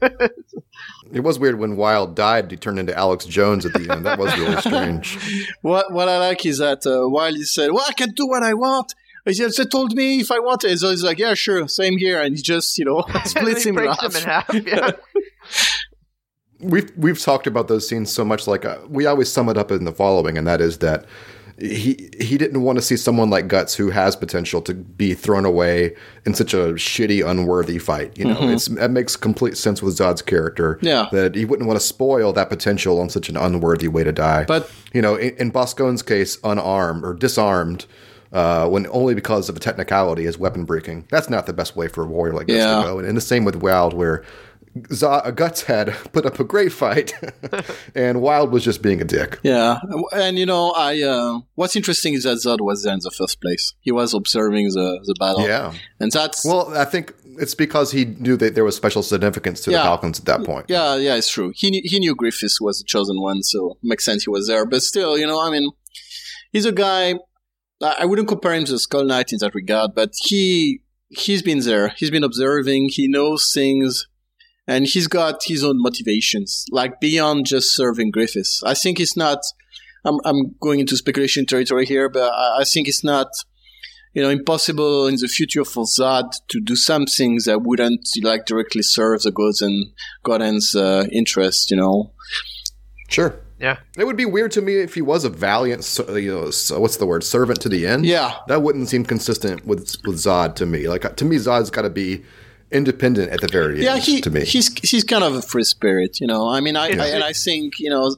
It was weird when Wyald died. He turned into Alex Jones at the end. That was really strange. What what I like is that uh, while he said, "Well, I can do what I want," he just they told me if I want it. So he's like, "Yeah, sure, same here," and he just you know splits him in half. him in half. Yeah. We've we've talked about those scenes so much. Like uh, we always sum it up in the following, and that is that he he didn't want to see someone like Guts who has potential to be thrown away in such a shitty, unworthy fight. You know, it's that makes complete sense with Zodd's character. Mm-hmm. Yeah. that he wouldn't want to spoil that potential on such an unworthy way to die. But- you know, in, in Boscogn's case, unarmed or disarmed. Uh, when only because of a technicality is weapon breaking. That's not the best way for a warrior like this Yeah. to go. And, and the same with Wyald, where Z- Guts had put up a great fight, and Wyald was just being a dick. Yeah, and you know, I uh, what's interesting is that Zodd was there in the first place. He was observing the the battle. Yeah. and that's Well, I think it's because he knew that there was special significance to Yeah. the Falcons at that point. Yeah, yeah, it's true. He knew, he knew Griffiths was the chosen one, so makes sense he was there. But still, you know, I mean, he's a guy. I wouldn't compare him to Skull Knight in that regard, but he he's been there. He's been observing. He knows things, and he's got his own motivations, like beyond just serving Griffiths. I think it's not. I'm I'm going into speculation territory here, but I, I think it's not. You know, impossible in the future for Zodd to do something that wouldn't like directly serve the gods and God Hand's uh, interest. You know, Sure. Yeah. It would be weird to me if he was a valiant, you know, s- what's the word, servant to the end. Yeah. that wouldn't seem consistent with with Zodd to me. Like to me, Zodd's got to be independent at the very yeah, end. he to me, he's he's kind of a free spirit. You know, I mean, I, Yeah. I and I think you know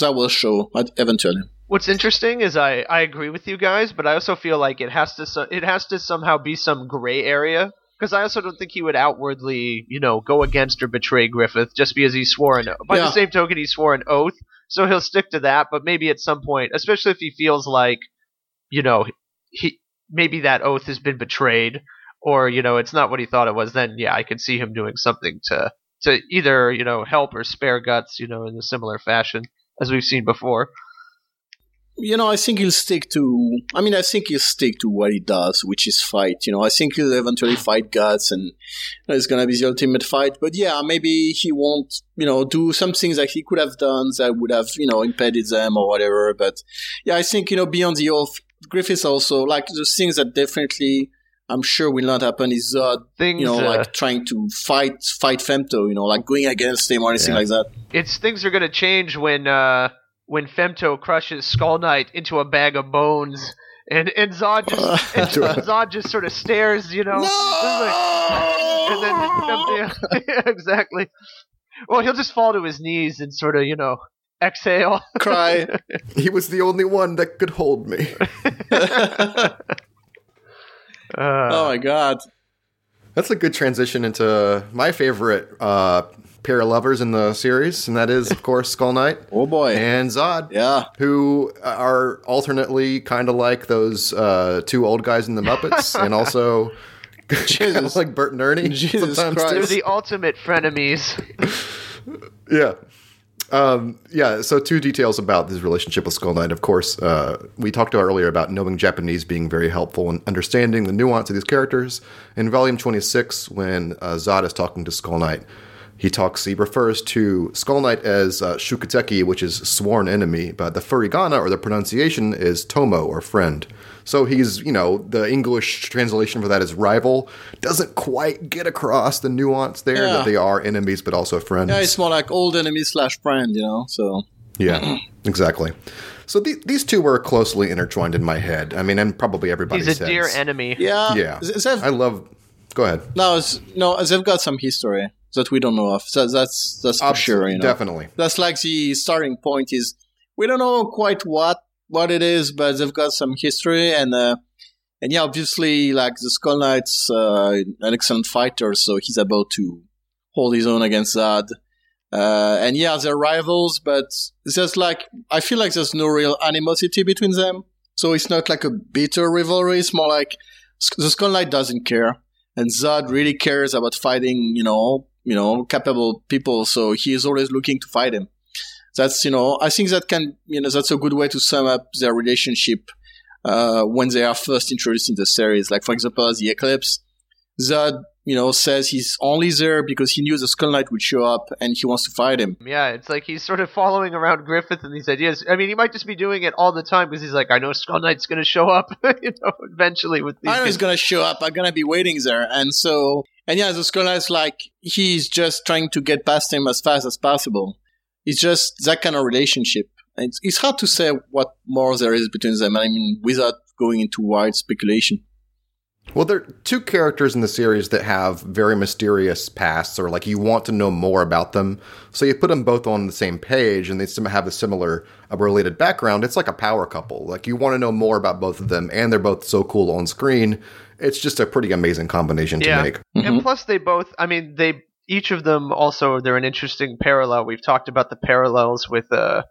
that will show eventually. What's interesting is I, I agree with you guys, but I also feel like it has to so- it has to somehow be some gray area because I also don't think he would outwardly you know go against or betray Griffith just because he swore an oath. By Yeah. the same token, he swore an oath, so he'll stick to that. But maybe at some point, especially if he feels like you know he maybe that oath has been betrayed or you know it's not what he thought it was, then yeah, I could see him doing something to to either you know help or spare guts you know in a similar fashion as we've seen before. You know, I think he'll stick to. I mean, I think he'll stick to what he does, which is fight. You know, I think he'll eventually fight gods, and you know, it's gonna be the ultimate fight. But yeah, maybe he won't. You know, do some things that he could have done that would have you know impeded them or whatever. But yeah, I think you know beyond the oath, Griffiths also like the things that definitely I'm sure will not happen is Zodd, Things, you know, uh, like trying to fight fight Femto, you know, like going against him or anything Yeah. like that. it's things are gonna change when uh when Femto crushes Skull Knight into a bag of bones. And and Zodd just and Zodd just sort of stares, you know. and then Femto, yeah, exactly. Well, he'll just fall to his knees and sort of, you know, exhale. Cry. He was the only one that could hold me. Uh, oh my god. That's a good transition into my favorite uh, pair of lovers in the series, and that is, of course, Skull Knight Oh boy. and Zodd, Yeah. who are alternately kind of like those uh, two old guys in the Muppets, and also kind of Jesus. like Bert and Ernie. Jesus sometimes, Christ. too. They're the ultimate frenemies. Yeah. Um, yeah, so two details about this relationship with Skull Knight. Of course, uh, we talked about earlier about knowing Japanese being very helpful in understanding the nuance of these characters. In Volume 26, when uh, Zodd is talking to Skull Knight, he talks, he refers to Skull Knight as uh, which is sworn enemy, but the furigana, or the pronunciation, is Tomo, or friend. So he's, you know, the English translation for that is rival. Doesn't quite get across the nuance there Yeah. that they are enemies, but also friends. Yeah, it's more like old enemy slash friend, you know. So Yeah, exactly. So the, these two were closely intertwined in my head. I mean, and probably everybody's He's a dear enemy. yeah, Yeah, Z- They've, I love. Go ahead. no, it's, no, they've got some history that we don't know of. That, that's that's for sure. You know, Definitely. that's like the starting point. Is we don't know quite what what it is, but they've got some history and. uh and yeah, obviously, like the Skull Knight's uh, an excellent fighter, so he's able to hold his own against Zodd. Uh, and yeah, they're rivals, but there's like I feel like there's no real animosity between them. So it's not like a bitter rivalry. It's more like the Skull Knight doesn't care, and Zodd really cares about fighting. You know, you know, capable people. So he is always looking to fight him. That's you know, I think that can you know that's a good way to sum up their relationship uh, when they are first introduced in the series. Like for example, the Eclipse, Zodd, you know, says he's only there because he knew the Skull Knight would show up and he wants to fight him. Yeah, it's like he's sort of following around Griffith and these ideas. I mean, he might just be doing it all the time because he's like, I know Skull Knight's going to show up, you know, eventually with these. I know he's gonna show up. I'm gonna be waiting there, and so and yeah, the Skull Knight's like he's just trying to get past him as fast as possible. It's just that kind of relationship. It's, it's hard to say what more there is between them. I mean, without going into wide speculation. Well, there are two characters in the series that have very mysterious pasts, or like you want to know more about them. So you put them both on the same page, and they sim- have a similar, uh, related background. It's like a power couple. Like you want to know more about both of them, and they're both so cool on screen. It's just a pretty amazing combination to Yeah. make. And plus, they both. I mean, they each of them also they're an interesting parallel. We've talked about the parallels with uh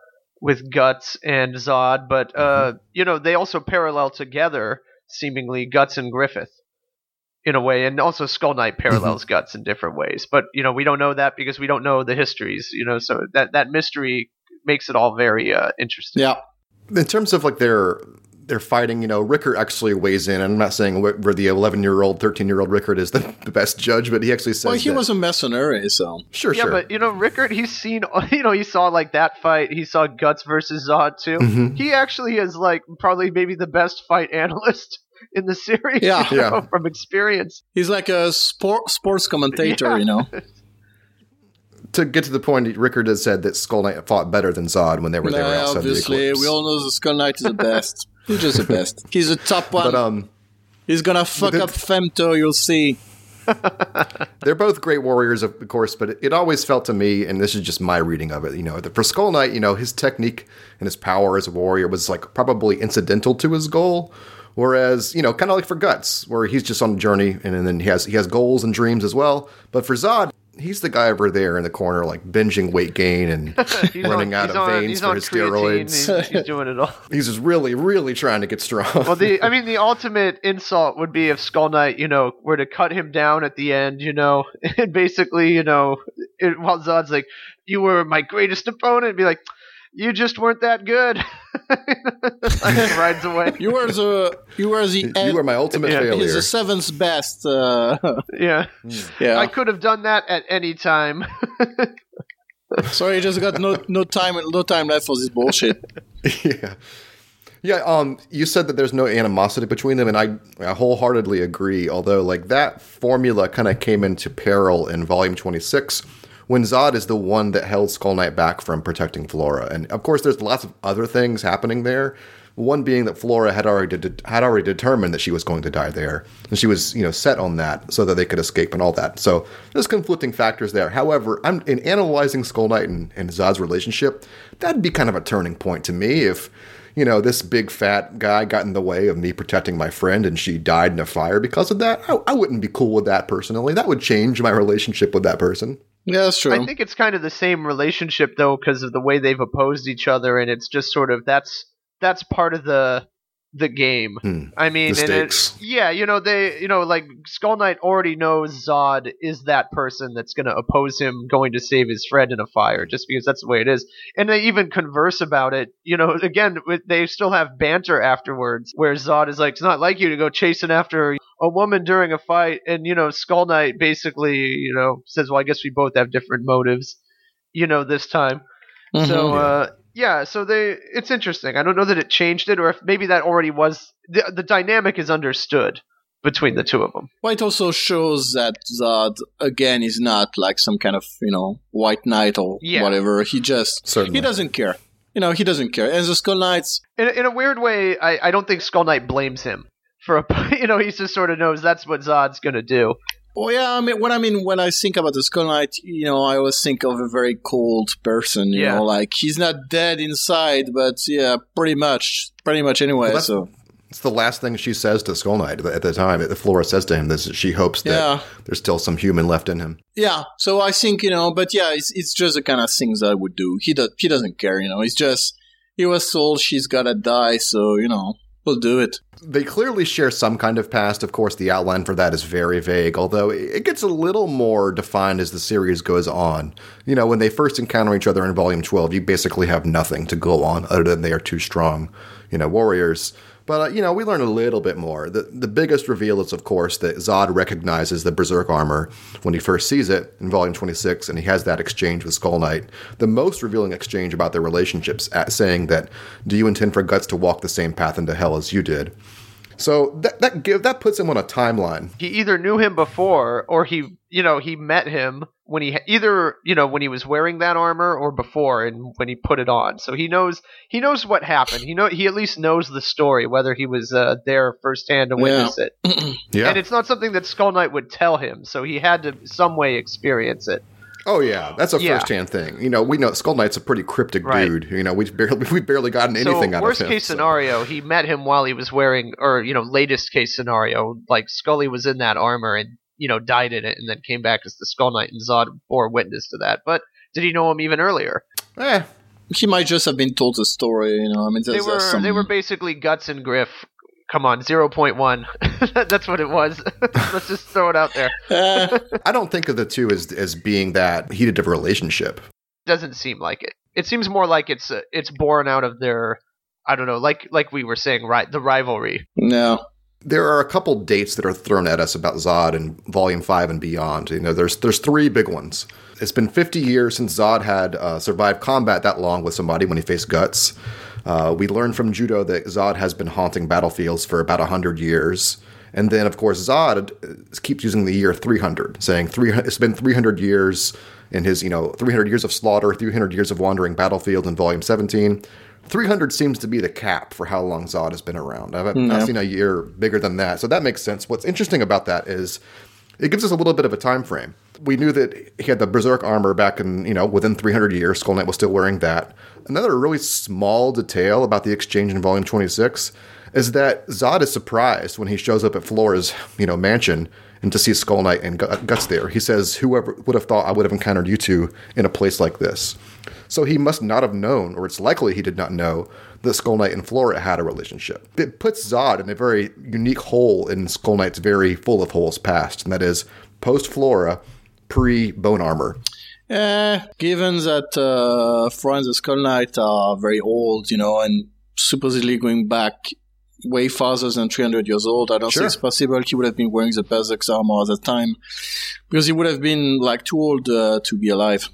with Guts and Zodd, but uh you know they also parallel together seemingly Guts and Griffith in a way, and also Skull Knight parallels Guts in different ways. But you know we don't know that because we don't know the histories. You know, so that that mystery makes it all very uh, interesting. Yeah, in terms of like their their fighting, you know, Rickard actually weighs in. I'm not saying wh- where the 11 year old, 13 year old Rickard is the, the best judge, but he actually says, well, he that- was a mercenary, so sure, Yeah, sure. but you know, Rickard, he's seen, you know, he saw like that fight. He saw Guts versus Zodd too. Mhm. He actually is like probably maybe the best fight analyst in the series. Yeah. you know, Yeah. from experience. he's like a sport sports commentator, Yeah. you know. to get to the point, Rickard has said that Skull Knight fought better than Zodd when they were there Yeah, outside the obviously, Eclipse. we all know the Skull Knight is the best. He's just the best. He's the top one. but um, He's gonna fuck up Femto. You'll see. they're both great warriors, of course. But it, always felt to me, and this is just my reading of it, you know, that for Skull Knight, you know, his technique and his power as a warrior was like probably incidental to his goal. Whereas, you know, kind of like for Guts, where he's just on a journey and, then he has he has goals and dreams as well. But for Zodd, he's the guy over there in the corner, like binging weight gain and running on, out of on, veins for his creatine, steroids. He's, he's doing it all. He's just really, really trying to get strong. Well, the I mean, the ultimate insult would be if Skull Knight, you know, were to cut him down at the end, you know, and basically, you know, it, while Zodd's like, "You were my greatest opponent," be like, "You just weren't that good." like, rides away. You were the you were the you were my ultimate Yeah, he's the seventh best. Uh, Yeah, yeah. I could have done that at any time. Sorry, I just got no no time no time left for this bullshit. yeah. Yeah, um, you said that there's no animosity between them, and I, I wholeheartedly agree. Although, like that formula kind of came into peril in Volume 26 when Zodd is the one that held Skull Knight back from protecting Flora, and of course, there's lots of other things happening there. One being that Flora had already de- had already determined that she was going to die there, and she was you know set on that so that they could escape and all that. So there's conflicting factors there. However, I'm in analyzing Skull Knight and, and Zodd's relationship. That'd be kind of a turning point to me if you know, this big fat guy got in the way of me protecting my friend and she died in a fire because of that, I, I, wouldn't be cool with that personally. That would change my relationship with that person. Yeah, that's true. I think it's kind of the same relationship though, because of the way they've opposed each other, and it's just sort of that's that's part of the the game. Hmm. I mean, The and it- yeah, you know, they, you know, like Skull Knight already knows Zodd is that person that's going to oppose him going to save his friend in a fire, just because that's the way it is. And they even converse about it. You know, again, they still have banter afterwards, where Zodd is like, "It's not like you to go chasing after a woman during a fight," and you know, Skull Knight basically, you know, says, "Well, I guess we both have different motives." You know, this time. So Mhm. uh, yeah, so they it's interesting. I don't know that it changed it, or if maybe that already was the the dynamic is understood between the two of them. Well, it also shows that Zodd again is not like some kind of you know white knight or Yeah. whatever. He just Certainly. he doesn't care. You know, he doesn't care. And the Skull Knights, In a, in a weird way, I, I don't think Skull Knight blames him for a you know he just sort of knows that's what Zodd's gonna do. Well, yeah. I mean, what I mean when I think about the Skull Knight, you know, I always think of a very cold person. You Yeah. know, like he's not dead inside, but yeah, pretty much, pretty much anyway. that's- so It's the last thing she says to Skull Knight at the time. That Flora says to him that she hopes that Yeah. there's still some human left in him. Yeah, so I think you know, but yeah, it's it's just the kind of things I would do. He does he doesn't care, you know. He's just he was told she's gotta die, so you know we'll do it. They clearly share some kind of past. Of course, the outline for that is very vague, although it gets a little more defined as the series goes on. You know, when they first encounter each other in Volume 12, you basically have nothing to go on other than they are two strong, you know, warriors. But, uh, you know, we learn a little bit more. The, the biggest reveal is, of course, that Zodd recognizes the Berserk armor when he first sees it in Volume 26, and he has that exchange with Skull Knight. The most revealing exchange about their relationships, at saying that, Do you intend for Guts to walk the same path into hell as you did? So that that give that puts him on a timeline. He either knew him before, or he you know he met him when he either you know when he was wearing that armor or before and when he put it on. So he knows he knows what happened. He know he at least knows the story, whether he was uh, there firsthand to witness it. Yeah. And it's not something that Skull Knight would tell him, so he had to some way experience it. oh yeah, that's a Yeah. first-hand thing. You know, we know Skull Knight's a pretty cryptic Right. dude. You know, we barely we barely gotten anything so out worst of him. case so- scenario, he met him while he was wearing, or you know, latest case scenario, like Scully was in that armor and you know died in it, and then came back as the Skull Knight, and Zodd bore witness to that. But did he know him even earlier? Eh, He might just have been told the story, you know. I mean, They were some, they were basically Guts and Griff. Come on, zero point one. That's what it was. Let's just throw it out there. Eh, I don't think of the two as as being that heated of a relationship. Doesn't seem like it. It seems more like it's uh, it's born out of their, I don't know, like like we were saying, right? The rivalry. no. There are a couple dates that are thrown at us about Zodd in Volume Five and beyond. You know, there's there's three big ones. It's been 50 years since Zodd had uh, survived combat that long with somebody when he faced Guts. Uh, we learn from Judeau that Zodd has been haunting battlefields for about 100 years. And then, of course, Zodd uh, keeps using the year 300, saying 300, it's been 300 years in his, you know, 300 years of slaughter, 300 years of wandering battlefield in Volume 17. 300 seems to be the cap for how long Zodd has been around. I've not seen a year bigger than that, so that makes sense. What's interesting about that is it gives us a little bit of a time frame. We knew that he had the Berserk armor back in, you know, within 300 years. Skull Knight was still wearing that. Another really small detail about the exchange in Volume 26 is that Zodd is surprised when he shows up at Flora's, you know, mansion and to see Skull Knight and Guts there. He says, "Whoever would have thought I would have encountered you two in a place like this?" So he must not have known, or it's likely he did not know, that Skull Knight and Flora had a relationship. It puts Zodd in a very unique hole in Skull Knight's very full of holes past, and that is post Flora, pre Bone Armor. Eh, given that uh, and Skull Knight are very old, you know, and supposedly going back way farther than 300 years old, I don't Sure. think it's possible he would have been wearing the Berserk's armor at the time. Because he would have been, like, too old uh, to be alive.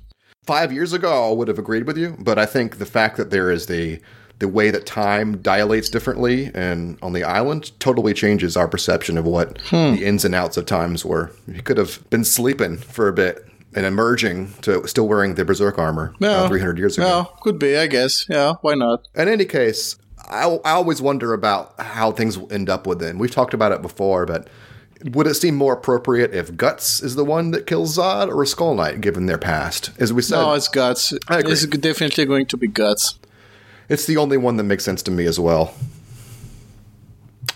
Five years ago, I would have agreed with you, but I think the fact that there is the the way that time dilates differently and on the island totally changes our perception of what Hmm. the ins and outs of times were. He could have been sleeping for a bit and emerging to still wearing the berserk armor uh, 300 years ago. Yeah, could be, I guess. Yeah, why not? In any case, I, I always wonder about how things end up with them. We've talked about it before, but would it seem more appropriate if Guts is the one that kills Zodd or a Skull Knight, given their past? As we said, No, it's guts. I agree. It's definitely going to be guts. it's the only one that makes sense to me as well.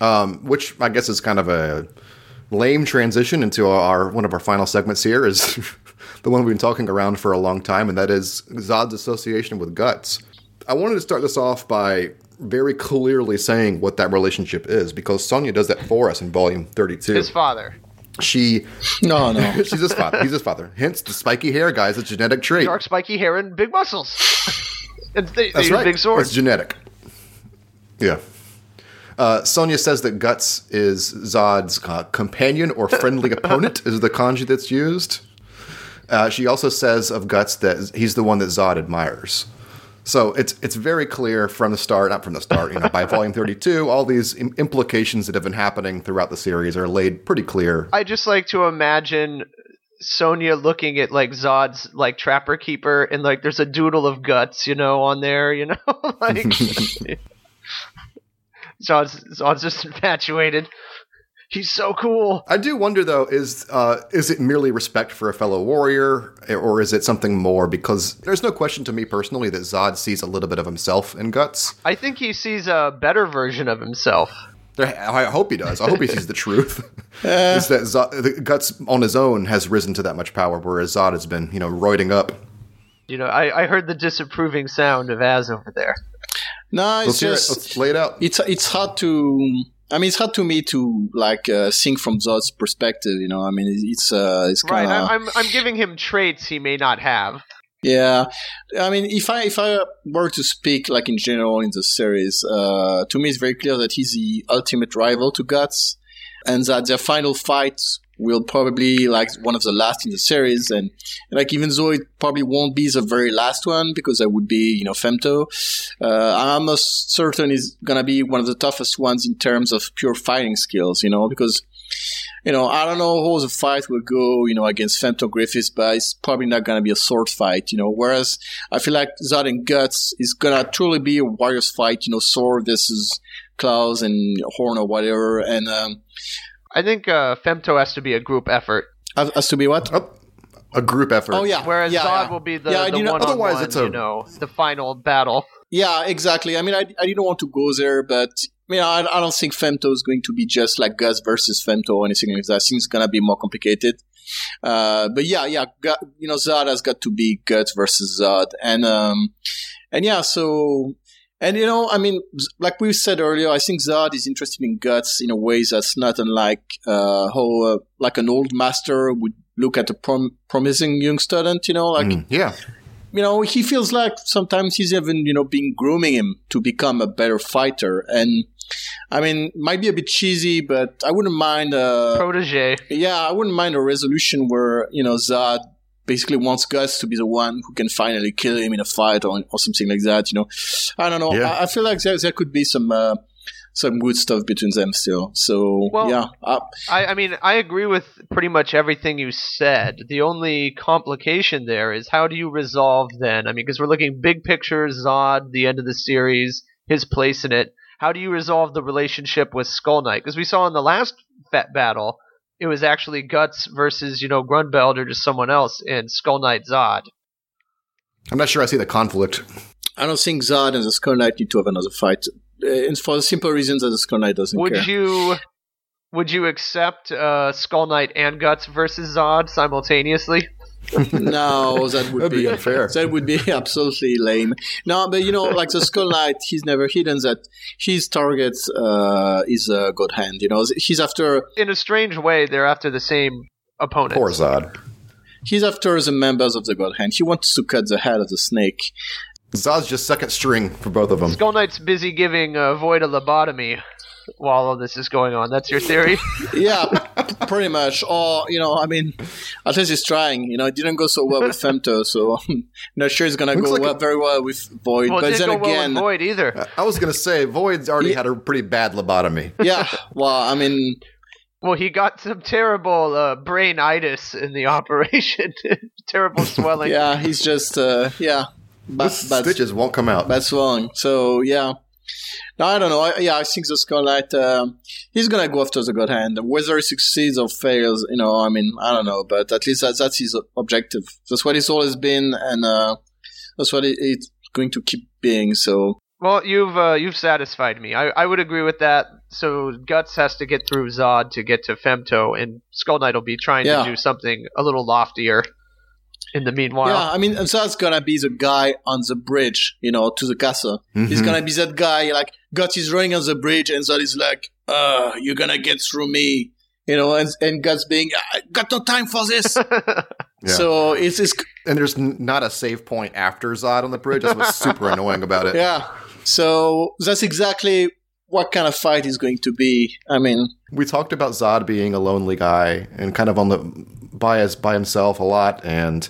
Um, which I guess is kind of a lame transition into our one of our final segments here is the one we've been talking around for a long time, and that is Zodd's association with Guts. I wanted to start this off by very clearly saying what that relationship is, because Sonia does that for us in Volume 32. His father. she, No, no. she's his father. He's his father. Hence, the spiky hair guy's a genetic trait. Dark spiky hair and big muscles. and they, they That's right. big swords. It's genetic. Yeah. Uh, Sonia says that Guts is Zodd's uh, companion or friendly opponent, is the kanji that's used. Uh, she also says of Guts that he's the one that Zod admires. So it's it's very clear from the start, not from the start, you know, by volume 32, all these Im- implications that have been happening throughout the series are laid pretty clear. I just like to imagine Sonia looking at like Zodd's like trapper keeper and like there's a doodle of guts, you know, on there, you know, like Zodd's Zodd's just infatuated. He's so cool. I do wonder though is uh, is it merely respect for a fellow warrior or is it something more because there's no question to me personally that Zodd sees a little bit of himself in Guts. I think he sees a better version of himself. I hope he does. I hope he sees the truth. is that Zodd, the Guts on his own has risen to that much power whereas Zodd has been, you know, roiding up. You know, I, I heard the disapproving sound of Aaz over there. No, it's Let's hear it. just Let's lay it out. it's it's hard to. I mean, it's hard to me to like uh, think from Zodd's perspective. You know, I mean, it's uh, it's kind of I, I'm I'm giving him traits he may not have. Yeah, I mean, if I if I were to speak like in general in the series, uh, to me it's very clear that he's the ultimate rival to Guts, and that their final fight will probably like one of the last in the series, and like even though it probably won't be the very last one because that would be you know Femto, uh, I'm almost certain is gonna be one of the toughest ones in terms of pure fighting skills, you know, because you know, I don't know how the fight will go, you know, against Femto Griffiths, but it's probably not to be a sword fight, you know. Whereas I feel like Zodd and Guts is to truly be a warriors fight, you know, sword versus claws and horn or whatever. And um, I think uh, Femto has to be a group effort, has has to be what? Oh, a group effort. Oh, yeah. whereas yeah, Zodd yeah. will be the, Yeah, the do not- one on otherwise one, it's a- you know, the final battle. Yeah, exactly. I mean, I, I didn't want to go there, but I mean, I, I don't think Femto is going to be just like Guts versus Femto or anything like that. I think it's going to be more complicated. Uh, but yeah, yeah, Gu- you know, Zodd has got to be Guts versus Zodd. And, um, and yeah, so, and you know, I mean, like we said earlier, I think Zodd is interested in Guts in a way that's not unlike, uh, how, uh, like an old master would look at a prom- promising young student, you know, like, Mm, yeah. you know, he feels like sometimes he's even, you know, being grooming him to become a better fighter. And I mean, might be a bit cheesy, but I wouldn't mind, a Protege. yeah, I wouldn't mind a resolution where, you know, Zodd basically wants Guts to be the one who can finally kill him in a fight or, or something like that, you know. I don't know. Yeah. I, I feel like there, there could be some, uh, some good stuff between them still. So, Well- yeah. Uh, I, I mean, I agree with pretty much everything you said. The only complication there is how do you resolve then? I mean, because we're looking big picture, Zodd, the end of the series, his place in it. How do you resolve the relationship with Skull Knight? Because we saw in the last Fett battle, it was actually Guts versus, you know, Grunbeld or just someone else in Skull Knight Zodd. I'm not sure I see the conflict. I don't think Zodd and the Skull Knight need to have another fight. Uh, and for the simple reason that the Skull Knight doesn't Would care. you would you accept uh, Skull Knight and Guts versus Zodd simultaneously? No, that would be be unfair. That would be absolutely lame. No, but you know, like the Skull Knight, he's never hidden that his target uh, is a God Hand. You know, he's after In a strange way, they're after the same opponent. Poor Zodd. he's after the members of the God Hand. He wants to cut the head of the snake. Zodd's just second string for both of them. Skull Knight's busy giving uh, Void a lobotomy while all this is going on. That's your theory? Yeah, pretty much. Or you know, I mean, at least he's trying. You know, it didn't go so well with Femto, so I'm not sure it's gonna Looks go like well, it- very well with Void. Well, it but didn't then go well again, with Void either. I was gonna say Void's already Yeah. had a pretty bad lobotomy. yeah. Well, I mean, Well, he got some terrible uh, brainitis in the operation. terrible swelling. yeah, he's just uh, yeah, But, Those bad, stitches won't come out. bad swelling. So yeah. No, I don't know. I, yeah, I think the Skull Knight, um, he's gonna go after the God Hand. Whether he succeeds or fails, you know, I mean, I don't know, but at least that's, that's his objective. That's what it's always been, and uh, that's what it, it's going to keep being. So Well, you've uh, you've satisfied me. I, I would agree with that. So Guts has to get through Zodd to get to Femto, and Skull Knight will be trying Yeah. to do something a little loftier. In the meanwhile, yeah, I mean, and so that's gonna be the guy on the bridge, you know, to the castle. He's Mhm. gonna be that guy, like, Guts is running on the bridge, and Zodd is like, uh, you're gonna get through me. You know, and, and Guts being, I got no time for this. Yeah. So it's, it's and there's not a save point after Zodd on the bridge. That's what's super annoying about it. Yeah. So that's exactly what kind of fight is going to be. I mean, We talked about Zodd being a lonely guy and kind of on the by his, by himself a lot, and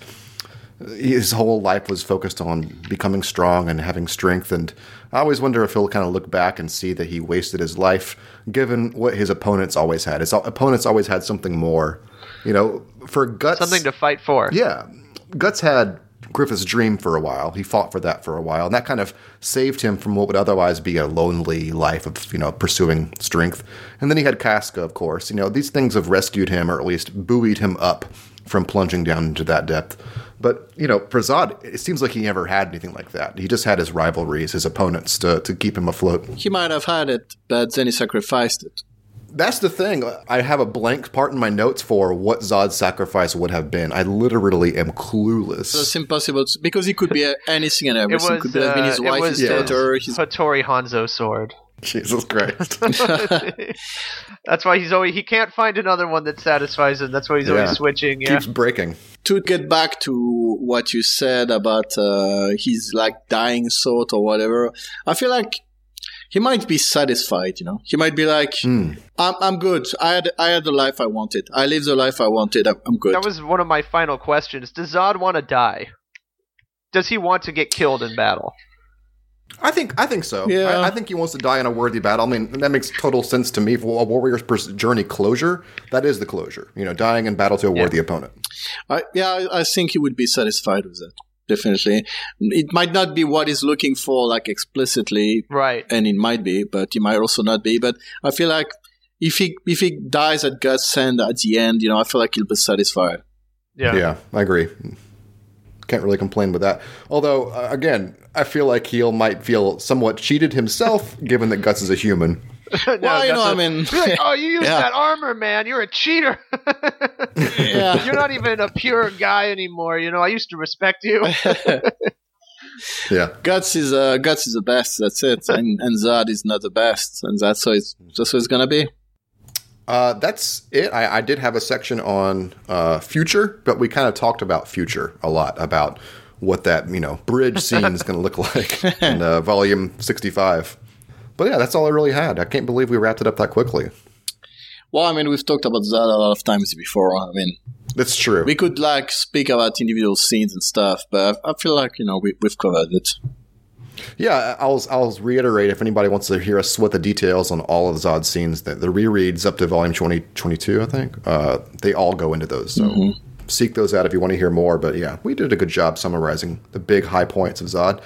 his whole life was focused on becoming strong and having strength. And I always wonder if he'll kind of look back and see that he wasted his life, given what his opponents always had. His opponents always had something more. You know, for Guts, something to fight for. yeah, Guts had Griffith's dream for a while. He fought for that for a while, and that kind of saved him from what would otherwise be a lonely life of you know pursuing strength. And then he had Casca, of course. You know, these things have rescued him, or at least buoyed him up from plunging down into that depth. But you know, Zodd, it seems like he never had anything like that. He just had his rivalries, his opponents, to to keep him afloat. he might have had it, but then he sacrificed it. That's the thing. I have a blank part in my notes for what Zodd's sacrifice would have been. I literally am clueless. So it's impossible to, because it could be uh, anything and It everything. was, could have been his uh, wife, it was his Yeah. daughter, his Hattori Hanzo sword. Jesus Christ. That's why he's always he can't find another one that satisfies him. That's why he's Yeah. always switching. Yeah. Keeps breaking. to get back to what you said about uh, his like dying thought or whatever, I feel like he might be satisfied. You know, he might be like, Hmm. "I'm I'm good. I had I had the life I wanted. I lived the life I wanted. I'm, I'm good." That was one of my final questions. Does Zodd want to die? Does he want to get killed in battle? I think I think so. Yeah. I, I think he wants to die in a worthy battle. I mean, that makes total sense to me. For a warrior's journey closure, that is the closure. You know, dying in battle to a Yeah. worthy opponent. I, yeah, I, I think he would be satisfied with that. Definitely, it might not be what he's looking for, like explicitly, Right. and it might be, but he might also not be. But I feel like if he if he dies at God's hand at the end, you know, I feel like he'll be satisfied. Yeah. Yeah, I agree. Can't really complain with that. Although, uh, again, I feel like he might feel somewhat cheated himself, given that Guts is a human. No, well, you know, that's I a- mean, like, oh, you used Yeah. that armor, man. You're a cheater. Yeah. You're not even a pure guy anymore. You know, I used to respect you. Yeah, Guts is uh, Guts is the best. That's it, and, and Zod is not the best, and that's how it's that's how it's gonna be. uh, that's it. I, I did have a section on uh, future, but we kind of talked about future a lot about what that you know bridge scene is going to look like in uh, volume sixty-five. But yeah, that's all I really had. I can't believe we wrapped it up that quickly. Well, I mean, we've talked about Zodd a lot of times before. I mean, That's true. we could like speak about individual scenes and stuff, but I feel like you know we, we've covered it. Yeah, I'll I'll reiterate if anybody wants to hear us sweat the details on all of Zodd's scenes, the, the rereads up to volume 20, 22, I think, uh, they all go into those. So seek those out if you want to hear more. But yeah, we did a good job summarizing the big high points of Zodd.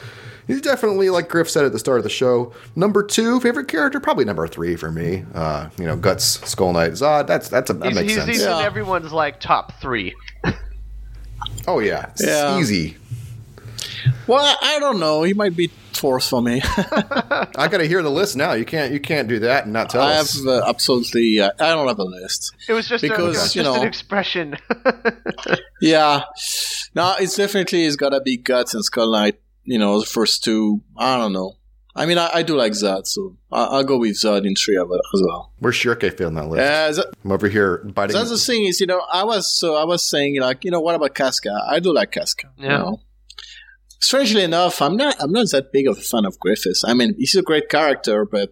He's definitely, like Griff said at the start of the show, number two favorite character, probably number three for me. Uh, you know, Guts, Skull Knight, Zodd. That's that's a, that He's, makes he's, sense. he's Yeah. in everyone's like top three. Oh yeah, it's Yeah. easy. Well, I, I don't know. He might be fourth for me. I got to hear the list now. You can't you can't do that and not tell I us. I have uh, absolutely. Uh, I don't have a list. It was just, a, it Because, was you just know- an expression. Yeah, no, it's definitely it's gotta be Guts and Skull Knight. You know, the first two. I don't know. I mean, I, I do like Zodd, so I, I'll go with Zodd in three of it as well. Where's Schierke fit on that list? Uh, that, I'm over here biting. that's the thing is, you know, I was so I was saying like, you know, what about Casca? I do like Casca. You Yeah. know? Strangely enough, I'm not I'm not that big of a fan of Griffiths. I mean, he's a great character, but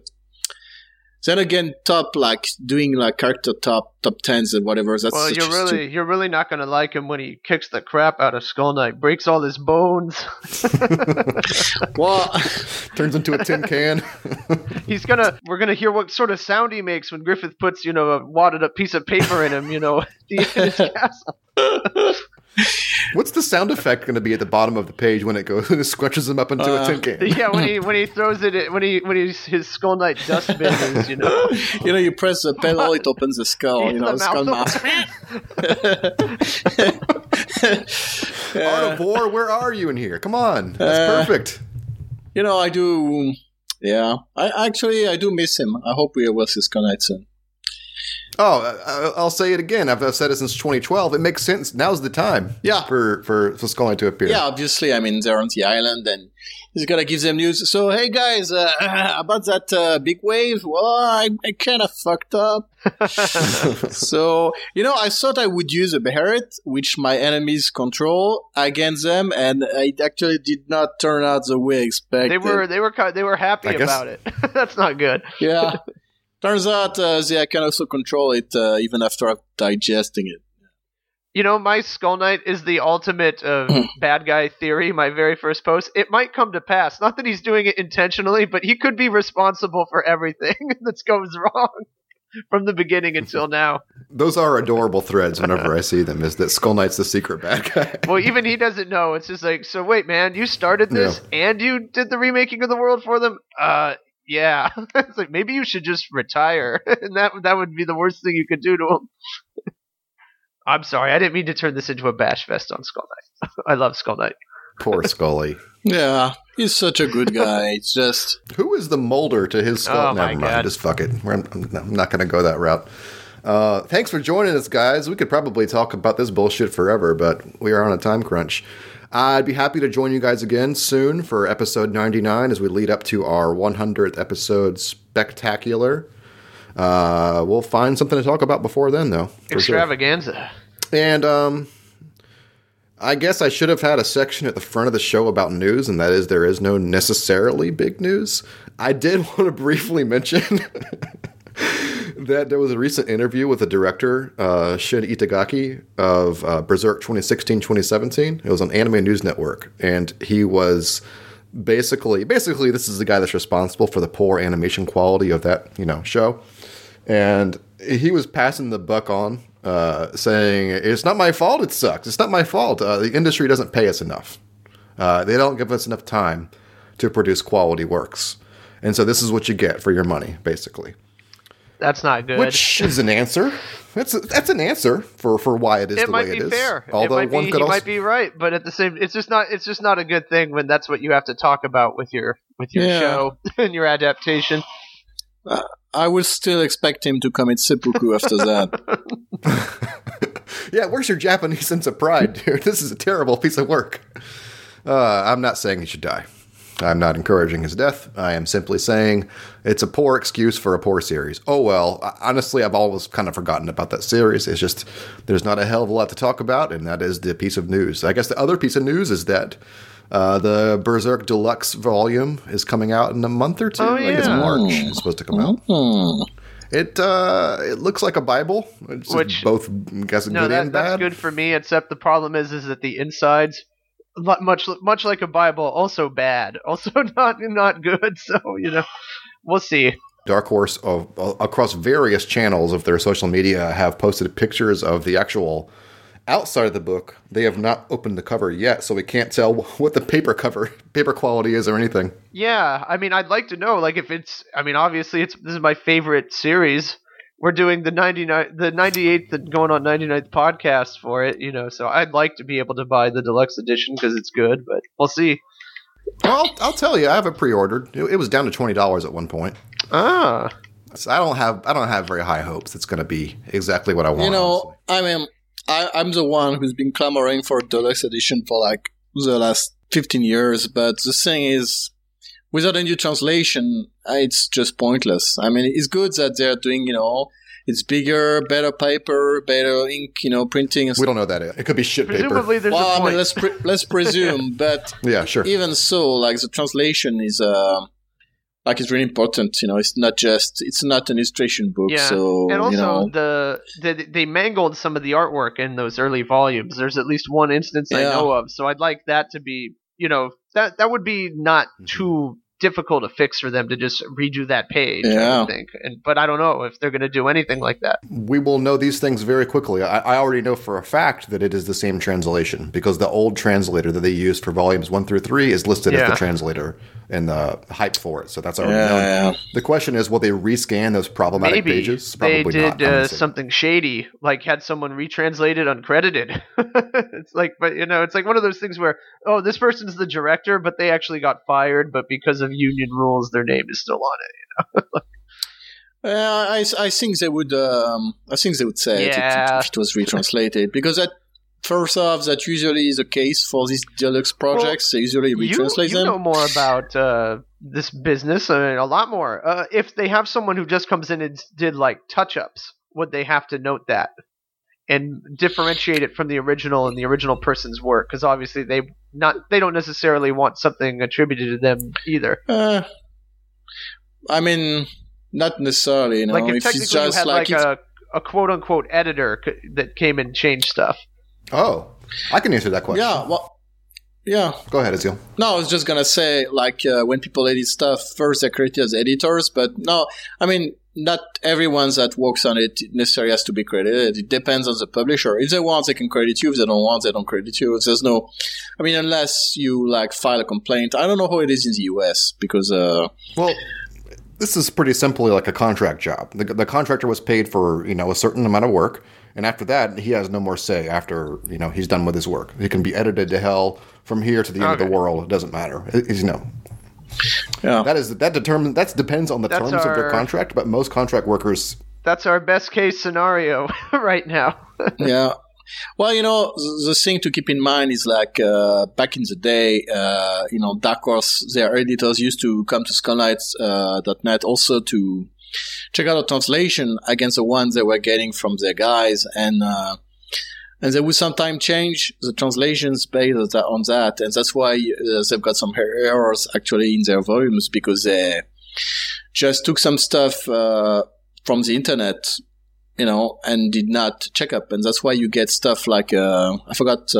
Then again, top like doing like character top top tens and whatever. That's Well, you're really stupid- you're really not gonna like him when he kicks the crap out of Skull Knight, breaks all his bones. well. Turns into a tin can. He's gonna we're gonna hear what sort of sound he makes when Griffith puts you know a wadded up piece of paper in him. You know, at the end of his castle. What's the sound effect going to be at the bottom of the page when it goes and it scrunches him up into a Uh, tin can? Yeah, when he when he throws it when he when he's his Skull Knight dustbin is you know. you know, you press the pedal, it opens the skull. You know, the skull mouth mask. Art of War, where are you in here? Come on, that's Uh, perfect. You know, I do. Yeah, I actually I do miss him. I hope we will see Skull Knight soon. Oh, I- I'll say it again. I've I've said it since 2012. It makes sense. Now's the time. Yeah. for for, for Skull to appear. Yeah, obviously, I mean they're on the island, and he's gonna give them news. So, hey guys, uh, about that uh, big wave. Well, I, I kind of fucked up. so, you know, I thought I would use a Beherit, which my enemies control, against them, and it actually did not turn out the way I expected. They were they were they were happy I guess- about it. That's not good. yeah. Turns out uh, they can also control it uh, even after digesting it. You know, my Skull Knight is the ultimate of bad guy theory. My very first post. It might come to pass. Not that he's doing it intentionally, but he could be responsible for everything that goes wrong from the beginning until now. Those are adorable threads whenever I see them. Is that Skull Knight's the secret bad guy? Well, even he doesn't know. It's just like, so wait, man, you started this and you did the remaking of the world for them. Uh, yeah. it's like maybe you should just retire, and that that would be the worst thing you could do to him. I'm sorry, I didn't mean to turn this into a bash fest on Skull Knight. I love Skull Knight. Poor Scully. Yeah, he's such a good guy. It's just. Who is the molder to his skull? Oh, my Never mind. God. Just fuck it. We're, I'm, I'm not going to go that route. Uh, thanks for joining us, guys. We could probably talk about this bullshit forever, but we are on a time crunch. I'd be happy to join you guys again soon for episode 99 as we lead up to our 100th episode spectacular. Uh, we'll find something to talk about before then, though. for sure. Extravaganza. And um, I guess I should have had a section at the front of the show about news, and that is there is no necessarily big news. I did want to briefly mention that there was a recent interview with the director, uh, Shin Itagaki, of uh, Berserk 2016 2017. It was on Anime News Network, and he was basically basically this is the guy that's responsible for the poor animation quality of that you know show and he was passing the buck on, uh, saying, "It's not my fault. It sucks. It's not my fault. Uh, the industry doesn't pay us enough. Uh, they don't give us enough time to produce quality works, and so this is what you get for your money, basically." That's not good. Which is an answer. That's a, that's an answer for, for why it is it the might way be it is. fair. Although it might one be, could he also might be right, but at the same, it's just not. It's just not a good thing when that's what you have to talk about with your with your Yeah. show and your adaptation. I would still expect him to commit seppuku after that. yeah, where's your Japanese sense of pride, dude? This is a terrible piece of work. Uh, I'm not saying he should die. I'm not encouraging his death. I am simply saying it's a poor excuse for a poor series. Oh well, honestly, I've always kind of forgotten about that series. It's just there's not a hell of a lot to talk about, and that is the piece of news. I guess the other piece of news is that uh, the Berserk Deluxe volume is coming out in a month or two. Oh, I think it's yeah. March. It's supposed to come out. Hmm. It uh, it looks like a Bible. Which- both I guess No, good that, and that's good for me. Except the problem is, is that the insides, much much like a Bible, also bad, also not not good. So you know, we'll see. Dark Horse of, uh, across various channels of their social media have posted pictures of the actual outside of the book. They have not opened the cover yet, so we can't tell what the paper cover paper quality is or anything. Yeah, I mean, I'd like to know, like, if it's. I mean, obviously, it's this is my favorite series. We're doing the ninety nine, the ninety eighth, and going on 99th podcast for it, you know. So I'd like to be able to buy the deluxe edition because it's good, but we'll see. Well, I'll, I'll tell you, I have it pre-ordered. It, it was down to twenty dollars at one point. Ah, So I don't have I don't have very high hopes. It's going to be exactly what I want. You know, honestly. I mean, I, I'm the one who's been clamoring for a deluxe edition for like the last 15 years, but the thing is, without a new translation, it's just pointless. I mean, it's good that they're doing, you know, it's bigger, better paper, better ink, you know, printing. And we don't know that yet. It could be shit paper. presumably there's well, a I point. mean, let's pre- let's presume, but Yeah, sure. even so, like the translation is uh, like it's really important. You know, it's not just it's not an illustration book. Yeah, So and also you know, the, the they mangled some of the artwork in those early volumes. There's at least one instance I know of, so I'd like that to be, you know, that that would be not Mhm. too difficult a fix for them to just redo that page. I Yeah. would think, and but I don't know if they're going to do anything like that. We will know these things very quickly. I, I already know for a fact that it is the same translation because the old translator that they used for volumes one through three is listed as the translator and the hype for it. So that's already yeah, known. yeah. The question is, will they rescan those problematic Maybe pages? they did I'm uh, something shady, like had someone retranslated uncredited. it's like, but you know, it's like one of those things where, oh, this person's the director, but they actually got fired, but because of union rules, their name is still on it. You know. Yeah, I, I think they would. Um, I think they would say it if- Yeah. if it was retranslated because that first off, that usually is the case for these deluxe projects. they usually You, retranslate you them. know more about uh, this business, I mean, a lot more. Uh, if they have someone who just comes in and did like touch-ups, would they have to note that and differentiate it from the original and the original person's work? Because obviously they not they don't necessarily want something attributed to them either. Uh, I mean, not necessarily. You know, like if if technically it's you had like, like, if, a a quote unquote editor c- that came and changed stuff. Oh, I can answer that question. yeah, well, yeah. Go ahead, Azil. No, I was just gonna say, like, uh, when people edit stuff, first they're credited as editors, but no, I mean, not everyone that works on it necessarily has to be credited. It depends on the publisher. If they want, they can credit you. If they don't want, they don't credit you. There's no, I mean, unless you like file a complaint. I don't know how it is in the US because, uh, Well, this is pretty simply like a contract job. The, the contractor was paid for you know a certain amount of work, and after that, he has no more say. After you know he's done with his work, it can be edited to hell from here to the end of the world. It doesn't matter. It- no. yeah. that is that determines that depends on the That's terms of their contract. But most contract workers, That's our best case scenario right now. yeah. Well, you know, the, the thing to keep in mind is like uh, back in the day, uh, you know, Dark Horse, their editors used to come to Skullknights.net also to check out the translation against the ones they were getting from their guys, and uh, and they would sometimes change the translations based on that, and that's why uh, they've got some errors actually in their volumes because they just took some stuff uh, from the internet you know, and did not check up. And that's why you get stuff like, uh, I forgot,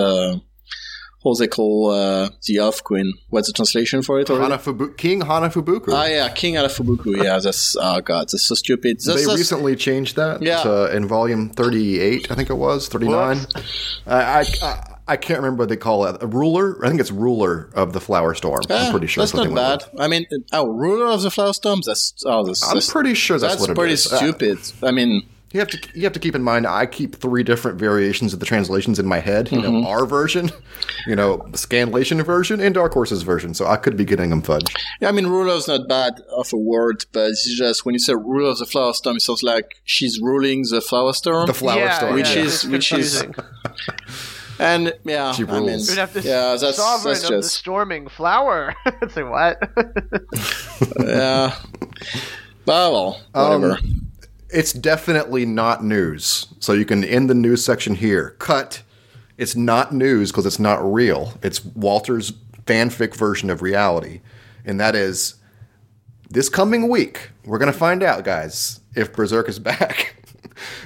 uh, what they call, uh, the Elf Queen. What's the translation for it already? King Hanafubuki. Ah, yeah, King Alafubuku. Yeah, that's, oh god, that's so stupid. That's, they that's- recently changed that Yeah. to- in volume 38, I think it was, 39. I, I, I, can't remember what they call it. A ruler? I think it's ruler of the flower storm. Ah, I'm pretty sure that's not bad. with. I mean, oh, Ruler of the Flower Storms? That's, oh, that's, I'm that's, pretty sure that's, that's what it pretty is. Uh, stupid. I mean, you have to you have to keep in mind I keep three different variations of the translations in my head. You Mm-hmm. know, our version, you know, Scanlation version, and Dark Horse's version. So I could be getting them fudged. Yeah, I mean, ruler's not bad of a word, but it's just when you say ruler of the flower storm, it sounds like she's ruling the flower storm. The flower yeah, storm, Which yeah, is- which is- and yeah, She I mean, rules. We'd have to yeah, that's, sovereign that's of the just storming flower. it's like what? yeah. But well, whatever. Um, It's definitely not news. So you can end the news section here. Cut. It's not news because it's not real. It's Walter's fanfic version of reality. And that is this coming week, we're going to find out, guys, if Berserk is back.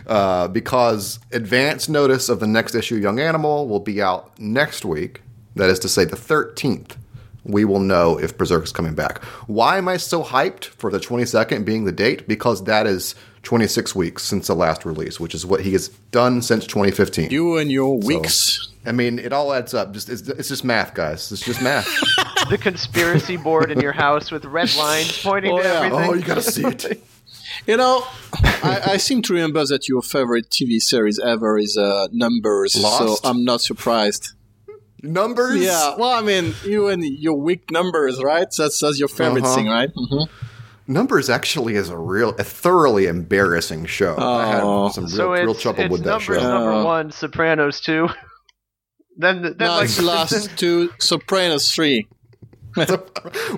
uh, because advance notice of the next issue, Young Animal, will be out next week. That is to say, the 13th. We will know if Berserk is coming back. Why am I so hyped for the 22nd being the date? Because that is 26 weeks since the last release, which is what he has done since 2015. you and your weeks. I mean, it all adds up. Just it's, it's just math, guys. It's just math. the conspiracy board in your house with red lines pointing Oh, to yeah. everything. oh, you gotta see it. You know, I, I seem to remember that your favorite TV series ever is uh, Numbers, Lost? so I'm not surprised. Numbers. Yeah, well, I mean, you and your weak numbers, right? That's that's your favorite Uh-huh. thing, right? hmm Numbers actually is a real, a thoroughly embarrassing show. I Oh. had some real, so it's, real trouble it's with that numbers show. number one, Sopranos two. then then No, like it's The last two, Sopranos three.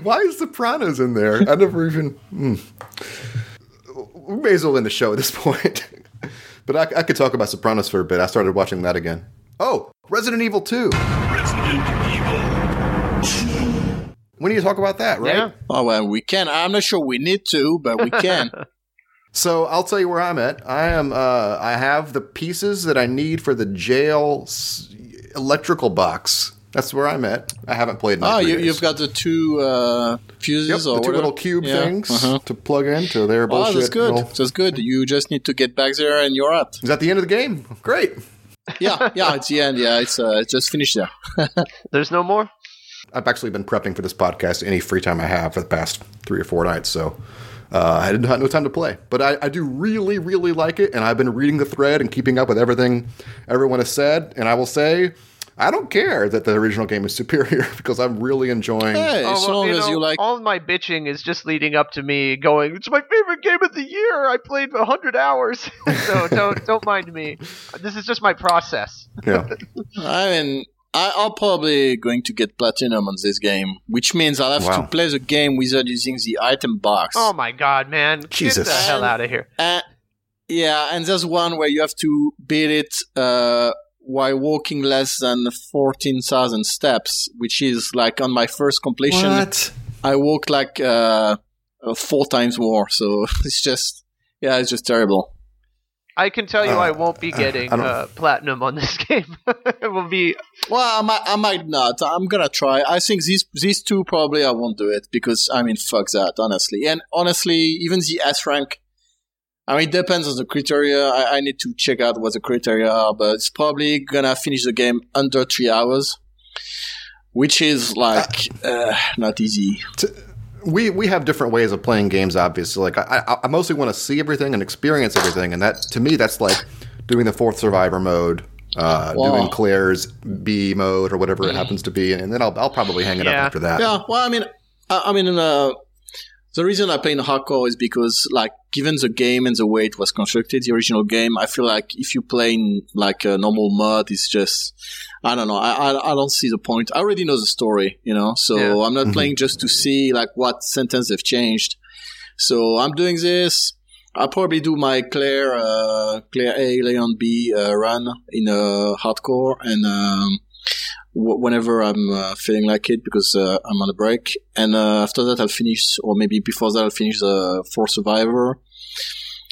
Why is Sopranos in there? I never even. hmm. We may as well end the show at this point. but I, I could talk about Sopranos for a bit. I started watching that again. Oh, Resident Evil 2. We need to talk about that, right? Yeah. Oh well, we can. I'm not sure we need to, but we can. So I'll tell you where I'm at. I am. Uh, I have the pieces that I need for the jail s- electrical box. That's where I'm at. I haven't played. In oh, you, days. you've got the two uh, fuses Yep, or the two whatever? little cube Yeah, things uh-huh. to plug into their Oh, bullshit. that's good. little- That's good. You just need to get back there, and you're out. Is that the end of the game? Great. Yeah, yeah. It's the end. Yeah, it's uh, it's just finished there. There's no more. I've actually been prepping for this podcast any free time I have for the past three or four nights, so uh, I didn't have no time to play. But I, I do really, really like it, and I've been reading the thread and keeping up with everything everyone has said. And I will say, I don't care that the original game is superior because I'm really enjoying. Hey, Oh, as well, long you as know, you like. all of my bitching is just leading up to me going. It's my favorite game of the year. I played hundred hours, so don't don't mind me. This is just my process. Yeah, I mean, I, I'm probably going to get platinum on this game, which means I'll have Wow. to play the game without using the item box. Oh my god, man! Jesus. Get the hell out of here. Uh, yeah, and there's one where you have to beat it uh, while walking less than 14,000 steps, which is like on my first completion, what? I walked like uh, uh, four times more. So it's just, yeah, it's just terrible. I can tell you, Uh, I won't be getting I uh, platinum on this game. it will be Well, I might, I might not. I'm gonna try. I think these these two probably I won't do it because I mean, fuck that, honestly. And honestly, even the S rank. I mean, it depends on the criteria. I, I need to check out what the criteria are, but it's probably gonna finish the game under three hours, which is like uh, not easy. We we have different ways of playing games. Obviously, like I I, I mostly want to see everything and experience everything, and that to me that's like doing the fourth survivor mode, uh, Wow. doing Claire's B mode or whatever it happens to be, and then I'll I'll probably hang it Yeah. up after that. Yeah, well, I mean, I, I mean, uh, the reason I play in hardcore is because, like, given the game and the way it was constructed, the original game, I feel like if you play in like a normal mod, it's just, I don't know, I, I, I don't see the point. I already know the story, you know, so Yeah. I'm not Mhm. playing just to see like what sentence they've changed. So I'm doing this. I'll probably do my Claire, uh, Claire A, Leon B, uh, run in uh, hardcore and, um, w- whenever I'm uh, feeling like it because uh, I'm on a break. And uh, after that, I'll finish, or maybe before that, I'll finish the Fourth Survivor.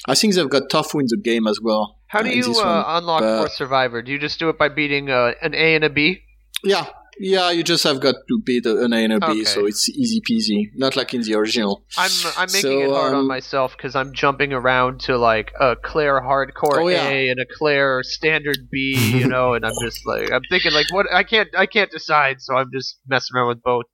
I think they've got tough in the game as well. How do uh, you uh, unlock but- Fourth Survivor? Do you just do it by beating uh, an A and a B? Yeah, yeah. You just have got to beat an A and a B, Okay. so it's easy peasy. Not like in the original. I'm I'm making So, it hard on um, myself because I'm jumping around to like a Claire hardcore Oh, yeah. A and a Claire standard B, you know, and I'm just like I'm thinking like what I can't I can't decide, so I'm just messing around with both.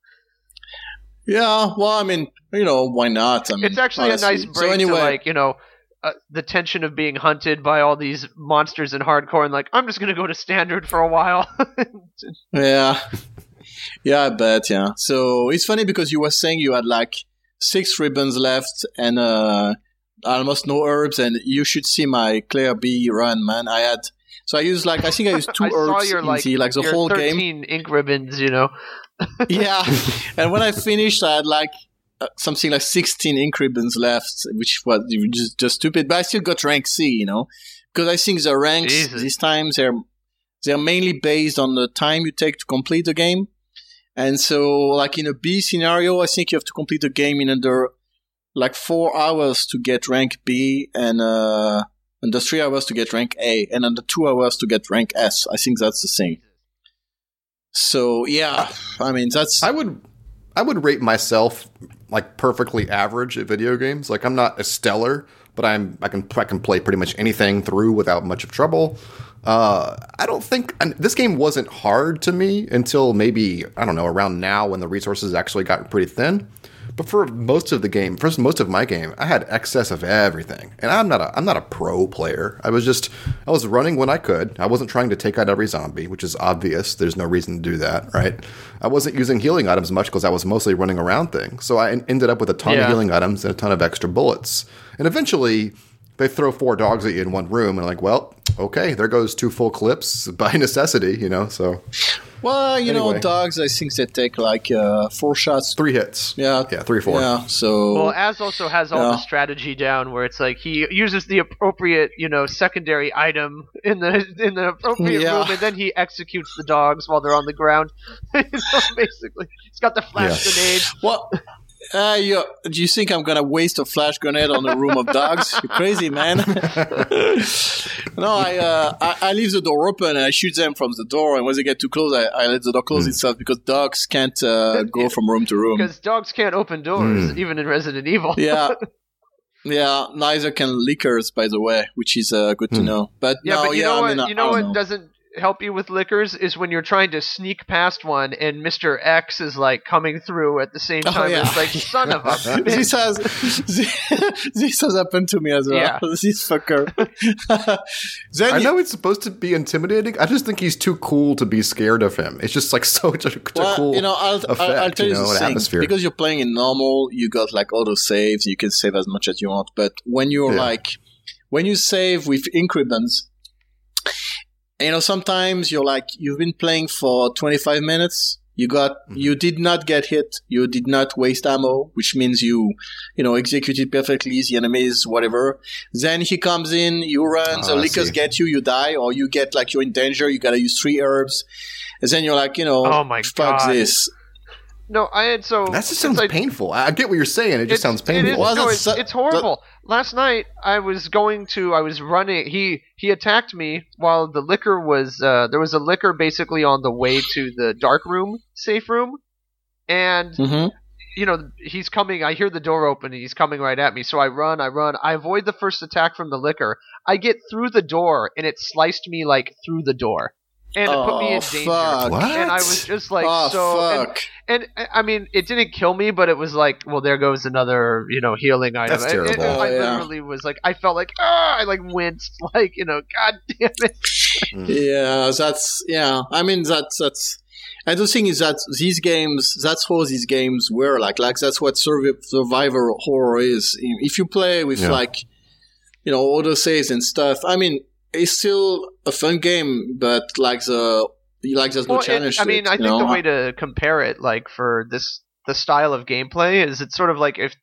Yeah, well, I mean, you know, why not? I mean, It's actually honestly. a nice break So anyway, to like you know. Uh, the tension of being hunted by all these monsters in hardcore, and like I'm just gonna go to standard for a while. Yeah. Yeah, I bet, yeah. So it's funny because you were saying you had like six ribbons left and uh almost no herbs and you should see my Claire B run, man. I had so I used like I think I used two I herbs your like the like the whole 13 game. ink ribbons, you know. Yeah. and when I finished I had like something like 16 ink ribbons left, which was just, just stupid, but I still got rank C, you know, because I think the ranks Jesus. this time they're they're mainly based on the time you take to complete the game. And so, like in a B scenario, I think you have to complete the game in under like four hours to get rank B, and uh, under three hours to get rank A, and under two hours to get rank S. I think that's the same. So yeah, I mean that's I would I would rate myself like perfectly average at video games. Like I'm not a stellar, but I'm I can I can play pretty much anything through without much of trouble. Uh, I don't think this game wasn't hard to me until maybe I don't know around now when the resources actually got pretty thin. But for most of the game, for most of my game, I had excess of everything, and I'm not a I'm not a pro player. I was just I was running when I could. I wasn't trying to take out every zombie, which is obvious. There's no reason to do that, right? I wasn't using healing items much because I was mostly running around things. So I ended up with a ton Yeah. of healing items and a ton of extra bullets. And eventually, they throw four dogs at you in one room, and like, well, okay, there goes two full clips by necessity, you know. So Well, you know, dogs. I think they take like uh, four shots. Three hits. Yeah, Yeah, three, four. Yeah, so Well, Aaz also has all Yeah. the strategy down, where it's like he uses the appropriate, you know, secondary item in the in the appropriate Yeah. room, and then he executes the dogs while they're on the ground. you know, basically, he's got the flash Yeah. grenade. What? Uh, you, do you think I'm gonna waste a flash grenade on a room of dogs? You're crazy, man. no, I, uh, I I leave the door open and I shoot them from the door, and when they get too close, I, I let the door close itself because dogs can't uh, go from room to room. Because dogs can't open doors, even in Resident Evil. Yeah. Yeah, neither can lickers, by the way, which is uh, good to know. But Yeah, no, but you yeah, know I what? mean, you know what don't doesn't help you with lickers is when you're trying to sneak past one and Mr. X is like coming through at the same time. Oh, time. yeah. It's like son of a bitch. this has this has happened to me as well. Yeah. This fucker. then I you- know it's supposed to be intimidating. I just think he's too cool to be scared of him. It's just like so such a, Well, cool you know, I'll, effect, I'll, I'll tell you, you know, the an thing. atmosphere. Because you're playing in normal, you got like auto saves. You can save as much as you want. But when you're Yeah. like, when you save with increments, you know, sometimes you're like, you've been playing for 25 minutes. You got, Mm-hmm. you did not get hit. You did not waste ammo, which means you, you know, executed perfectly the enemies, whatever. Then he comes in, you run, the Ah, lickers get you, you die, or you get like you're in danger, you gotta use three herbs. And then you're like, you know, Oh my fuck God. this. No, I had so that just sounds like- painful. I I get what you're saying. It just sounds painful. is, Well, no, it's, so- it's horrible. Last night I was going to, I was running. He he attacked me while the licker was. Uh, there was a licker basically on the way to the dark room, safe room, and Mm-hmm. you know he's coming. I hear the door open and he's coming right at me. So I run, I run. I avoid the first attack from the licker. I get through the door and it sliced me like through the door, and it put me in Oh, danger. fuck. What? And I was just like, oh, so. and- fuck. and I I mean, it didn't kill me, but it was like, well, there goes another, you know, healing item. That's It- it- terrible. Oh, I yeah. literally was like, I felt like, ah, I like winced, like, you know, god damn it. Yeah, that's yeah. I mean, that's that's. And the thing is that these games, that's how these games were like. Like that's what survi- survivor horror is. If you play with Yeah. like, you know, auto saves and stuff. I mean, it's still a fun game, but like the like there's no Well, it- challenge. I mean, it, I think the way to compare it, like for this the style of gameplay, is it's sort of like if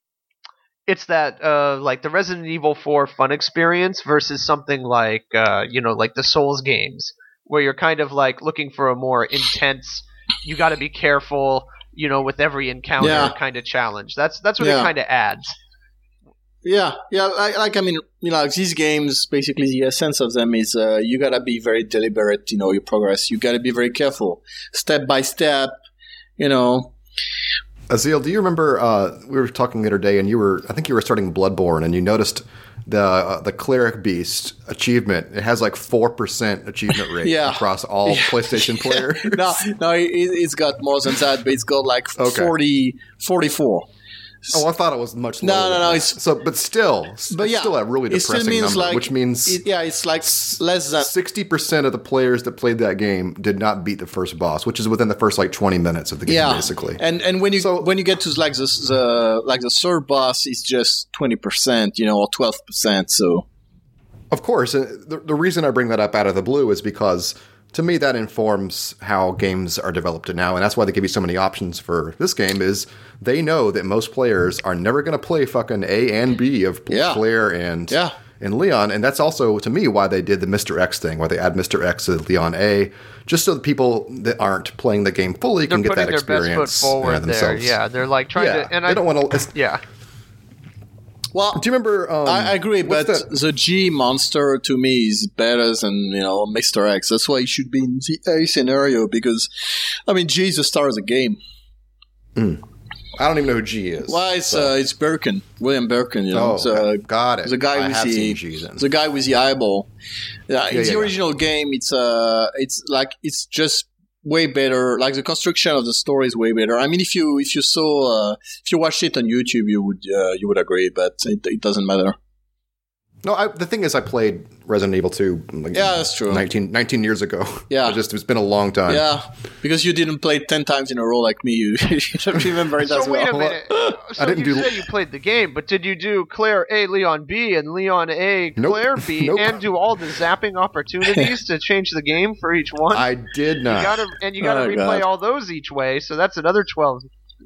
it's that uh like the Resident Evil 4 fun experience versus something like uh you know like the Souls games where you're kind of like looking for a more intense you got to be careful you know with every encounter Yeah. kind of challenge that's that's what Yeah. it kind of adds Yeah, yeah. Like, like I mean, you know, these games, basically, the essence of them is uh, you gotta be very deliberate. You know, your progress. You gotta be very careful, step by step. You know. Azil, do you remember uh, we were talking the other day, and you were I think you were starting Bloodborne, and you noticed the uh, the cleric beast achievement. It has like four percent achievement rate Yeah. across all PlayStation players. no, no, it, it's got more than that, but it's got like Okay. 40, 44. Oh, I thought it was much lower. no, than no, it's- so, but still, But yeah, still a really depressing means number, like which means it, yeah, it's like less than sixty percent of the players that played that game did not beat the first boss, which is within the first like twenty minutes of the game, yeah, basically. And and when you So- when you get to like the, the like the third boss, it's just twenty percent, you know, or twelve percent. So Of course, uh, the, the reason I bring that up out of the blue is because to me that informs how games are developed now, and that's why they give you so many options for this game. Is they know that most players are never going to play fucking A and B of Yeah. Claire and Yeah. and Leon, and that's also to me why they did the Mr. X thing, where they add Mr. X to Leon A, just so the people that aren't playing the game fully they're can get putting that their best experience foot forward uh, there yeah they're like trying yeah. to and they I don't want to. yeah well, Do you remember? Um, I, I agree, but that- the G monster to me is better than you know Mr. X. That's why he should be in the A scenario because, I mean, G is the star of the game. I don't even know who G is. Well, it's so- uh, it's Birkin, William Birkin. You know, Oh, so, okay. got it. the guy I with the seen G then. the guy with the eyeball. Yeah, in Yeah, the yeah, original game, it's uh, it's like it's just way better. Like the construction of the story is way better. I mean, if you if you saw uh, if you watched it on YouTube, you would uh, you would agree, but it, it doesn't matter. No, I, the thing is, I played Resident Evil 2 like Yeah, that's true. 19, 19 years ago. Yeah. It just it's been a long time. Yeah, because you didn't play ten times in a row like me. You, you should remember it So as wait well. a minute. So didn't you do- say you played the game, but did you do Claire A, Leon B, and Leon A, Nope. Claire B, Nope. and do all the zapping opportunities to change the game for each one? I did not. you gotta and you gotta Oh, replay God. all those each way, so that's another twelve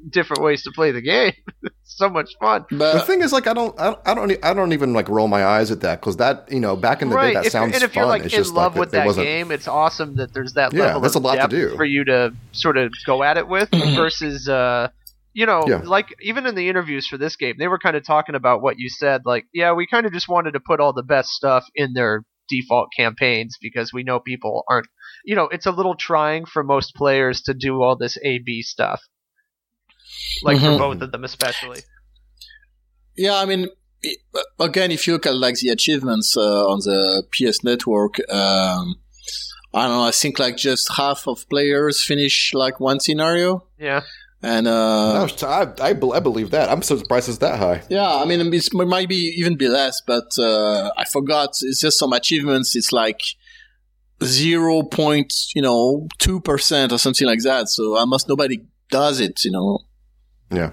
different ways to play the game. so much fun. the thing is, like, I don't, I don't, I don't, e- I don't even like roll my eyes at that because that, you know, back in the day, right. that If, sounds and if fun. you're like it's in love like with it that wasn't. game, it's awesome that there's that Yeah, level that's of a lot to depth do. for you to sort of go at it with versus uh you know, Yeah. like even in the interviews for this game, they were kind of talking about what you said. Like, yeah, we kind of just wanted to put all the best stuff in their default campaigns because we know people aren't, you know, it's a little trying for most players to do all this A B stuff. Like Mhm. for both of them, especially. yeah, I mean, again, if you look at like the achievements uh, on the PS Network, um, I don't know. I think like just half of players finish like one scenario, Yeah. and uh, No, I, I, I believe that. I'm so surprised it's that high. Yeah, I mean, it's, it might be even be less, but uh, I forgot. It's just some achievements. It's like zero point, you know, two percent or something like that. So almost nobody does it. You know. Yeah.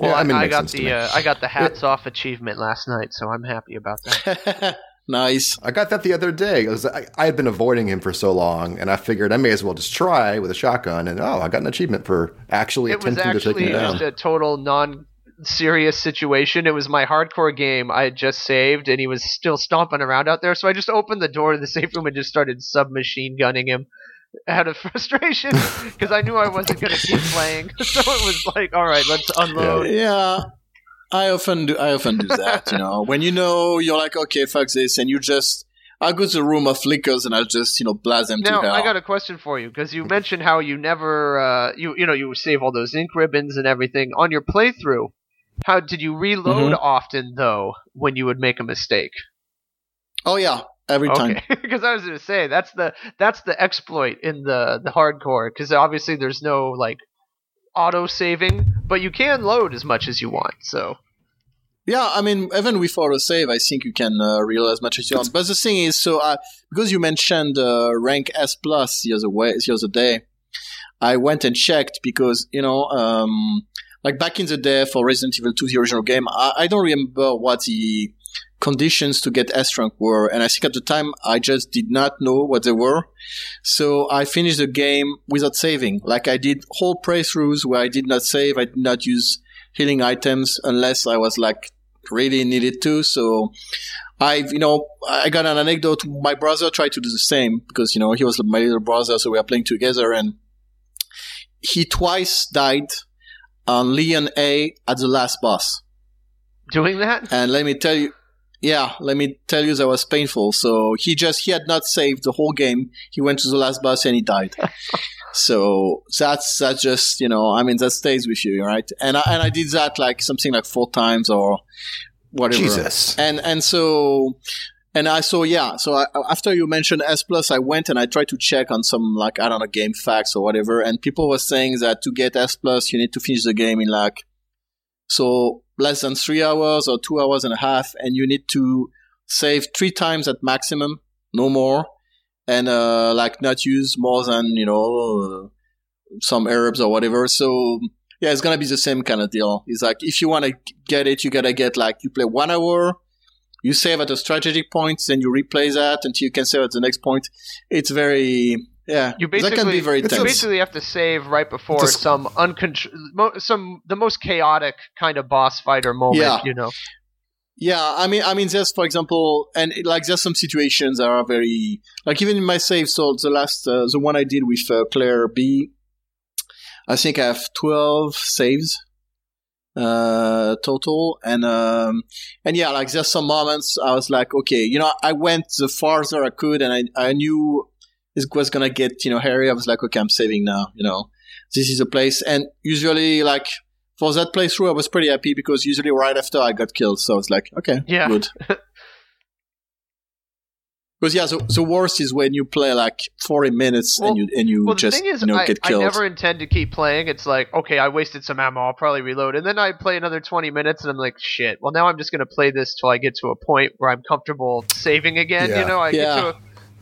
Well, yeah, I I, mean, I got the uh, I got the hats off achievement last night, so I'm happy about that. nice. I got that the other day. It was, I, I had been avoiding him for so long, and I figured I may as well just try with a shotgun. And oh, I got an achievement for actually it was attempting to take actually him down. It was just a total non serious situation. It was my hardcore game I had just saved and he was still stomping around out there, so I just opened the door to the safe room and just started submachine gunning him out of frustration because I knew I wasn't going to keep playing. so it was like, all right, let's unload. Yeah. I often do. I often do that. You know, when you know you're like, okay, fuck this, and you just, I'll go to the room of lickers and I'll just, you know, blast them Now to hell. I got a question for you because you mentioned how you never, uh, you you know, you save all those ink ribbons and everything on your playthrough. How did you reload Mhm. often though when you would make a mistake? oh yeah, every time. Okay, because I was going to say that's the that's the exploit in the the hardcore because obviously there's no like auto saving, but you can load as much as you want. So Yeah, I mean, even with auto save, I think you can uh, reload as much as you want. But the thing is, so uh, because you mentioned uh, rank S plus the other way, the other day, I went and checked because you know, um, like back in the day for Resident Evil 2, the original game, I, I don't remember what the conditions to get S rank were, and I think at the time I just did not know what they were. So I finished the game without saving. Like I did whole playthroughs where I did not save, I did not use healing items unless I was like really needed to. So I've, you know, I got an anecdote. My brother tried to do the same because, you know, he was my little brother. So we were playing together and he twice died on Leon A at the last boss. doing that, And let me tell you, yeah, let me tell you that was painful. So he just, he had not saved the whole game. He went to the last boss and he died. so that's, that's just, you know, I mean, that stays with you, right? And I, and I did that like something like four times or whatever. Jesus. And, and so, and I so yeah, so I, after you mentioned S plus, I went and I tried to check on some like I don't know game facts or whatever, and people were saying that to get S plus, you need to finish the game in like so less than three hours or two hours and a half, and you need to save three times at maximum, no more, and uh, like not use more than you know some herbs or whatever. So yeah, it's gonna be the same kind of deal. It's like if you want to get it, you gotta get like you play one hour, you save at a strategic point, then you replay that until you can save at the next point. It's very yeah, you that basically can be very you basically have to save right before some uncontr- mo- some the most chaotic kind of boss fighter moment. Yeah. You know, Yeah, I mean, I mean, there's for example, and like there's some situations that are very like even in my save. So the last, uh, the one I did with uh, Claire B, I think I have twelve saves uh total and um and yeah like there's some moments i was like okay you know i went the farther i could and i i knew it was gonna get you know hairy i was like okay i'm saving now you know this is a place and usually like for that playthrough i was pretty happy because usually right after i got killed so i was like okay Yeah. good Because yeah, so the worst is when you play like forty minutes Well- and you and you Well, the just thing is, you know I, get I never intend to keep playing. It's like, okay, I wasted some ammo. I'll probably reload, and then I play another twenty minutes, and I'm like, shit. Well, now I'm just gonna play this till I get to a point where I'm comfortable saving again. Yeah. You know, I Yeah. get to. A,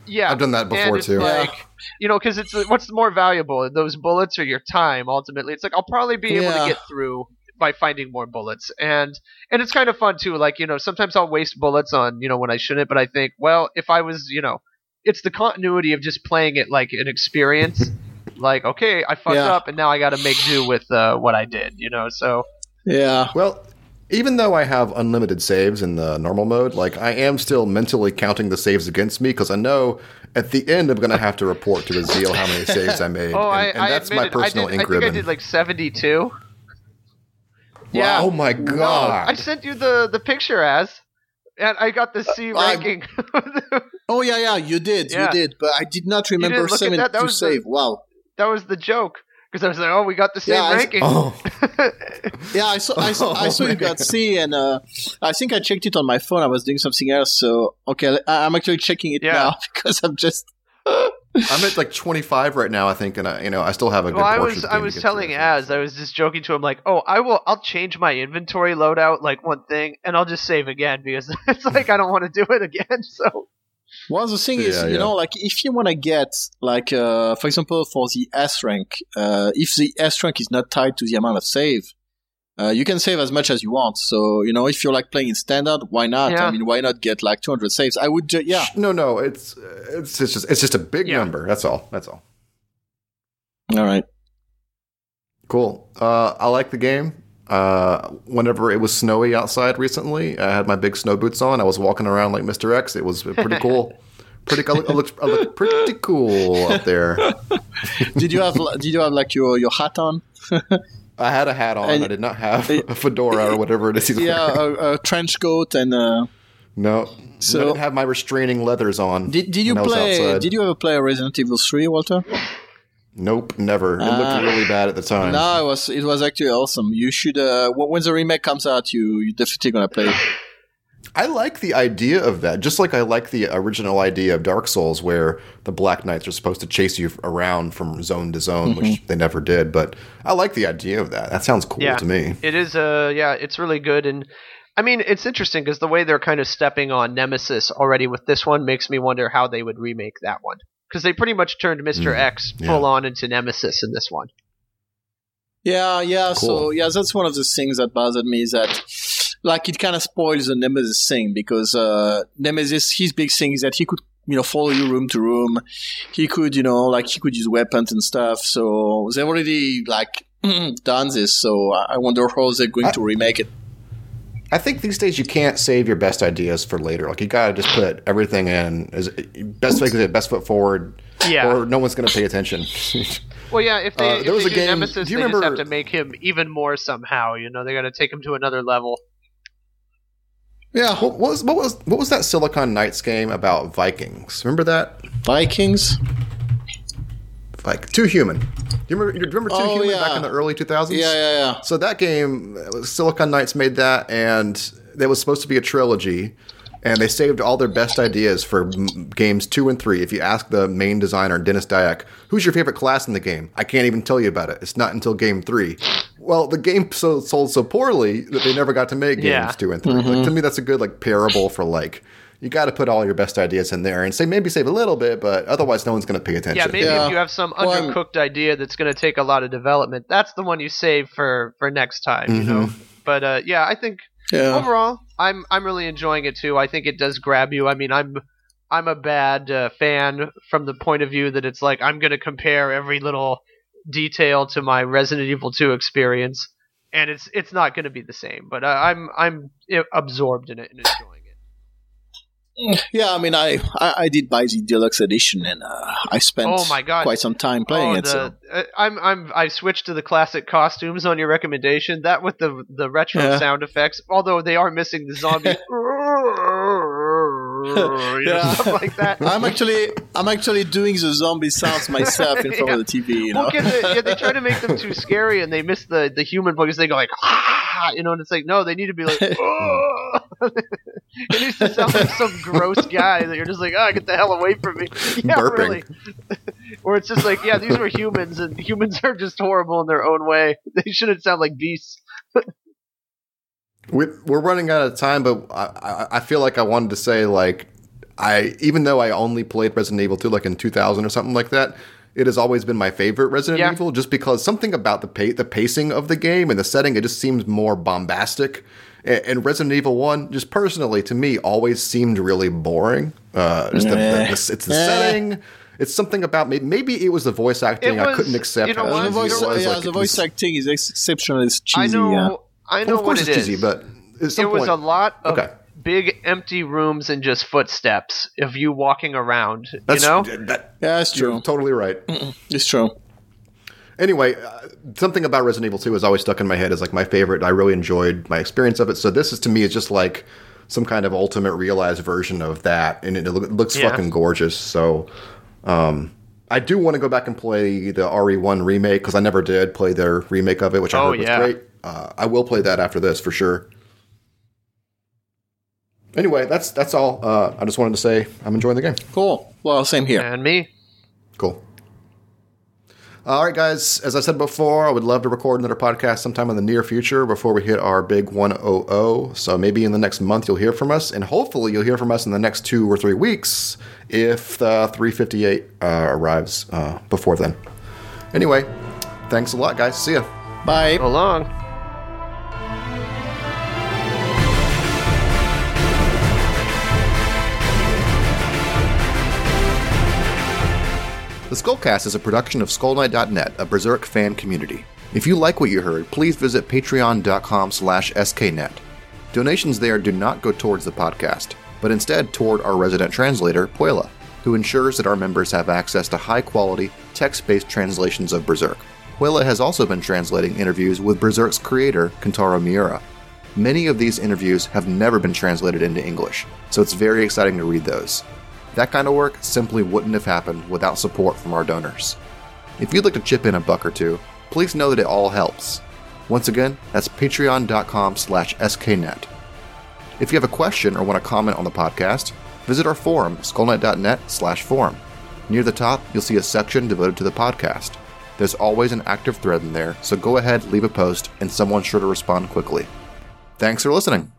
yeah, I've done that and before it's too. Like, you know, because it's what's more valuable, those bullets or your time? Ultimately, it's like I'll probably be able Yeah. to get through by finding more bullets, and and it's kind of fun too. Like you know, sometimes I'll waste bullets on you know when I shouldn't, but I think, well, if I was you know, it's the continuity of just playing it like an experience. like okay, I fucked Yeah. up, and now I got to make do with uh, what I did. You know, so yeah, Well, even though I have unlimited saves in the normal mode, like I am still mentally counting the saves against me because I know at the end I'm going to have to report to the Zeal how many saves I made, oh, and, I, and I that's my admitted, personal I did, ink I think I did like seventy-two. Wow, oh my god. I sent you the the picture as, and I got the uh, C I- ranking. Oh yeah, yeah, you did, Yeah. you did, but I did not remember didn't look at seven that? That to was the- save. Wow. that was the joke because I was like, oh, we got the same Yeah, I- ranking. Oh, Yeah, I saw, I saw, I Oh, saw you got C, and uh, I think I checked it on my phone. I was doing something else, so okay, I- I'm actually checking it Yeah. now because I'm just. I'm at like 25 right now, I think, and I, you know I still have a good well, I portion. was I was telling through. Aaz, I was just joking to him like, oh, I will, I'll change my inventory loadout like one thing, and I'll just save again because it's like I don't want to do it again. So Well, the thing is, Yeah, you yeah. know, like if you want to get, like, uh, for example, for the S rank, uh, if the S rank is not tied to the amount of save, uh, you can save as much as you want. So, you know, if you're like playing in standard, why not? Yeah. I mean, why not get like 200 saves? I would, ju- yeah. No, no, it's it's it's just it's just a big Yeah. number. That's all. That's all. All right. Cool. Uh, I like the game. Uh, whenever it was snowy outside recently, I had my big snow boots on. I was walking around like Mr. X. It was pretty cool. Pretty, I look, I look, I look pretty cool up there. did you have, did you have like your, your hat on? I had a hat on. And- I did not have a fedora or whatever it is. He's Yeah, wearing. a, a trench coat and, uh, No. So- I didn't have my restraining leathers on. did, did you when I was play, did you ever play Resident Evil 3, Walter? Nope, never. It Ah. looked really bad at the time. No, it was, it was actually awesome. You should, uh, when when the remake comes out, you, you definitely gonna play it. I like the idea of that, just like I like the original idea of Dark Souls, where the Black Knights are supposed to chase you around from zone to zone, Mm-hmm. which they never did. But I like the idea of that. That sounds cool Yeah. to me. it is, uh, yeah, it's really good, and I mean, it's interesting because the way they're kind of stepping on Nemesis already with this one makes me wonder how they would remake that one because they pretty much turned Mister Mm, X yeah. full on into Nemesis in this one. Yeah, yeah. So yeah, that's one of the things that bothered me is that like it kind of spoils the Nemesis thing because uh Nemesis his big thing is that he could you know follow you room to room. He could you know like he could use weapons and stuff. So they've already like done this. So I I wonder how they're going I- to remake it. I think these days you can't save your best ideas for later. Like you gotta just put everything in as best way best foot forward, Yeah. or no one's gonna pay attention. Well, yeah, if they, Uh, if there was they a do game- Nemesis, do you they just have to make him even more somehow. You know, they got to take him to another level. Yeah, what was what was what was that Silicon Knights game about Vikings? Remember that? Vikings. Like Too Human. Do you remember? You remember Too Oh, Human yeah. back in the early two thousands? Yeah, yeah, yeah. So that game, uh, Silicon Knights made that, and that was supposed to be a trilogy. And they saved all their best ideas for m- games two and three. If you ask the main designer, Dennis Dyack, who's your favorite class in the game? I can't even tell you about it. It's not until game three. Well, the game so, sold so poorly that they never got to make games Yeah. two and 3 Like, to mm-hmm. me, that's a good like parable for like you got to put all your best ideas in there and say maybe save a little bit, but otherwise no one's going to pay attention. Yeah, maybe Yeah. if you have some Well, I'm- undercooked idea that's going to take a lot of development, that's the one you save for for next time. You know. Mm-hmm. But uh, yeah, I think Yeah. overall, I'm I'm really enjoying it too. I think it does grab you. I mean, I'm I'm a bad uh, fan from the point of view that it's like I'm going to compare every little detail to my Resident Evil 2 experience, and it's it's not going to be the same. But I, I'm I'm uh, absorbed in it and enjoying it. Yeah, I mean, I, I, I did buy the deluxe edition, and uh, I spent Oh my God. quite some time playing oh, it. So. the, uh, I'm I'm I switched to the classic costumes on your recommendation. That with the the retro Yeah. sound effects, although they are missing the zombie, Yeah. stuff like that. I'm actually I'm actually doing the zombie sounds myself in front Yeah. of the TV. You know, Well, they, yeah, they try to make them too scary, and they miss the the human voice. They go like, ah, you know, and it's like, no, they need to be like, "Oh." It used to sound like some gross guy that you're just like, oh, get the hell away from me. Yeah, Burping. really. or it's just like, yeah, these were humans, and humans are just horrible in their own way. They shouldn't sound like beasts. We, we're running out of time, but I, I, I feel like I wanted to say like I even though I only played Resident Evil 2 like in 2000 or something like that, it has always been my favorite Resident Yeah. Evil just because something about the pa- the pacing of the game and the setting it just seems more bombastic. And, and Resident Evil 1 just personally to me always seemed really boring. Uh just the, the, the- it's the setting It's something about maybe, maybe it was the voice acting It I couldn't accept. you know how what? the cheesy voice, it was. yeah, Like, the it voice was- acting is exceptional. It's cheesy. I know, yeah. I know Well, of course what it's it is. cheesy, but at some it was a lot of Okay. big empty rooms and just footsteps of you walking around. that's you know, that, Yeah, that's you're true. totally right. It's true. Anyway, uh, something about Resident Evil 2 has always stuck in my head as like my favorite. I really enjoyed my experience of it. So this is to me is just like some kind of ultimate realized version of that, and it, loo- looks Yeah. fucking gorgeous. So um, I do want to go back and play the RE1 remake because I never did play their remake of it, which I Oh, heard was yeah. great. Uh, I will play that after this for sure. Anyway, that's that's all. Uh, I just wanted to say I'm enjoying the game. Cool. Well, same here. and me. Cool. All right, guys. As I said before, I would love to record another podcast sometime in the near future before we hit our big 100. So maybe in the next month you'll hear from us, and hopefully you'll hear from us in the next two or three weeks if the 358 uh, arrives uh, before then. Anyway, thanks a lot, guys. See ya. Bye. So long. The Skullcast is a production of SkullKnight.net, a Berserk fan community. If you like what you heard, please visit patreon.com slash sknet. Donations there do not go towards the podcast, but instead toward our resident translator, Puela, who ensures that our members have access to high-quality, text-based translations of Berserk. Puela has also been translating interviews with Berserk's creator, Kentaro Miura. Many of these interviews have never been translated into English, so it's very exciting to read those. That kind of work simply wouldn't have happened without support from our donors. If you'd like to chip in a buck or two, please know that it all helps. Once again, that's patreon.com slash sknet. If you have a question or want to comment on the podcast, visit our forum, skullknight.net slash forum. Near the top, you'll see a section devoted to the podcast. There's always an active thread in there, so go ahead, leave a post, and someone's sure to respond quickly. Thanks for listening.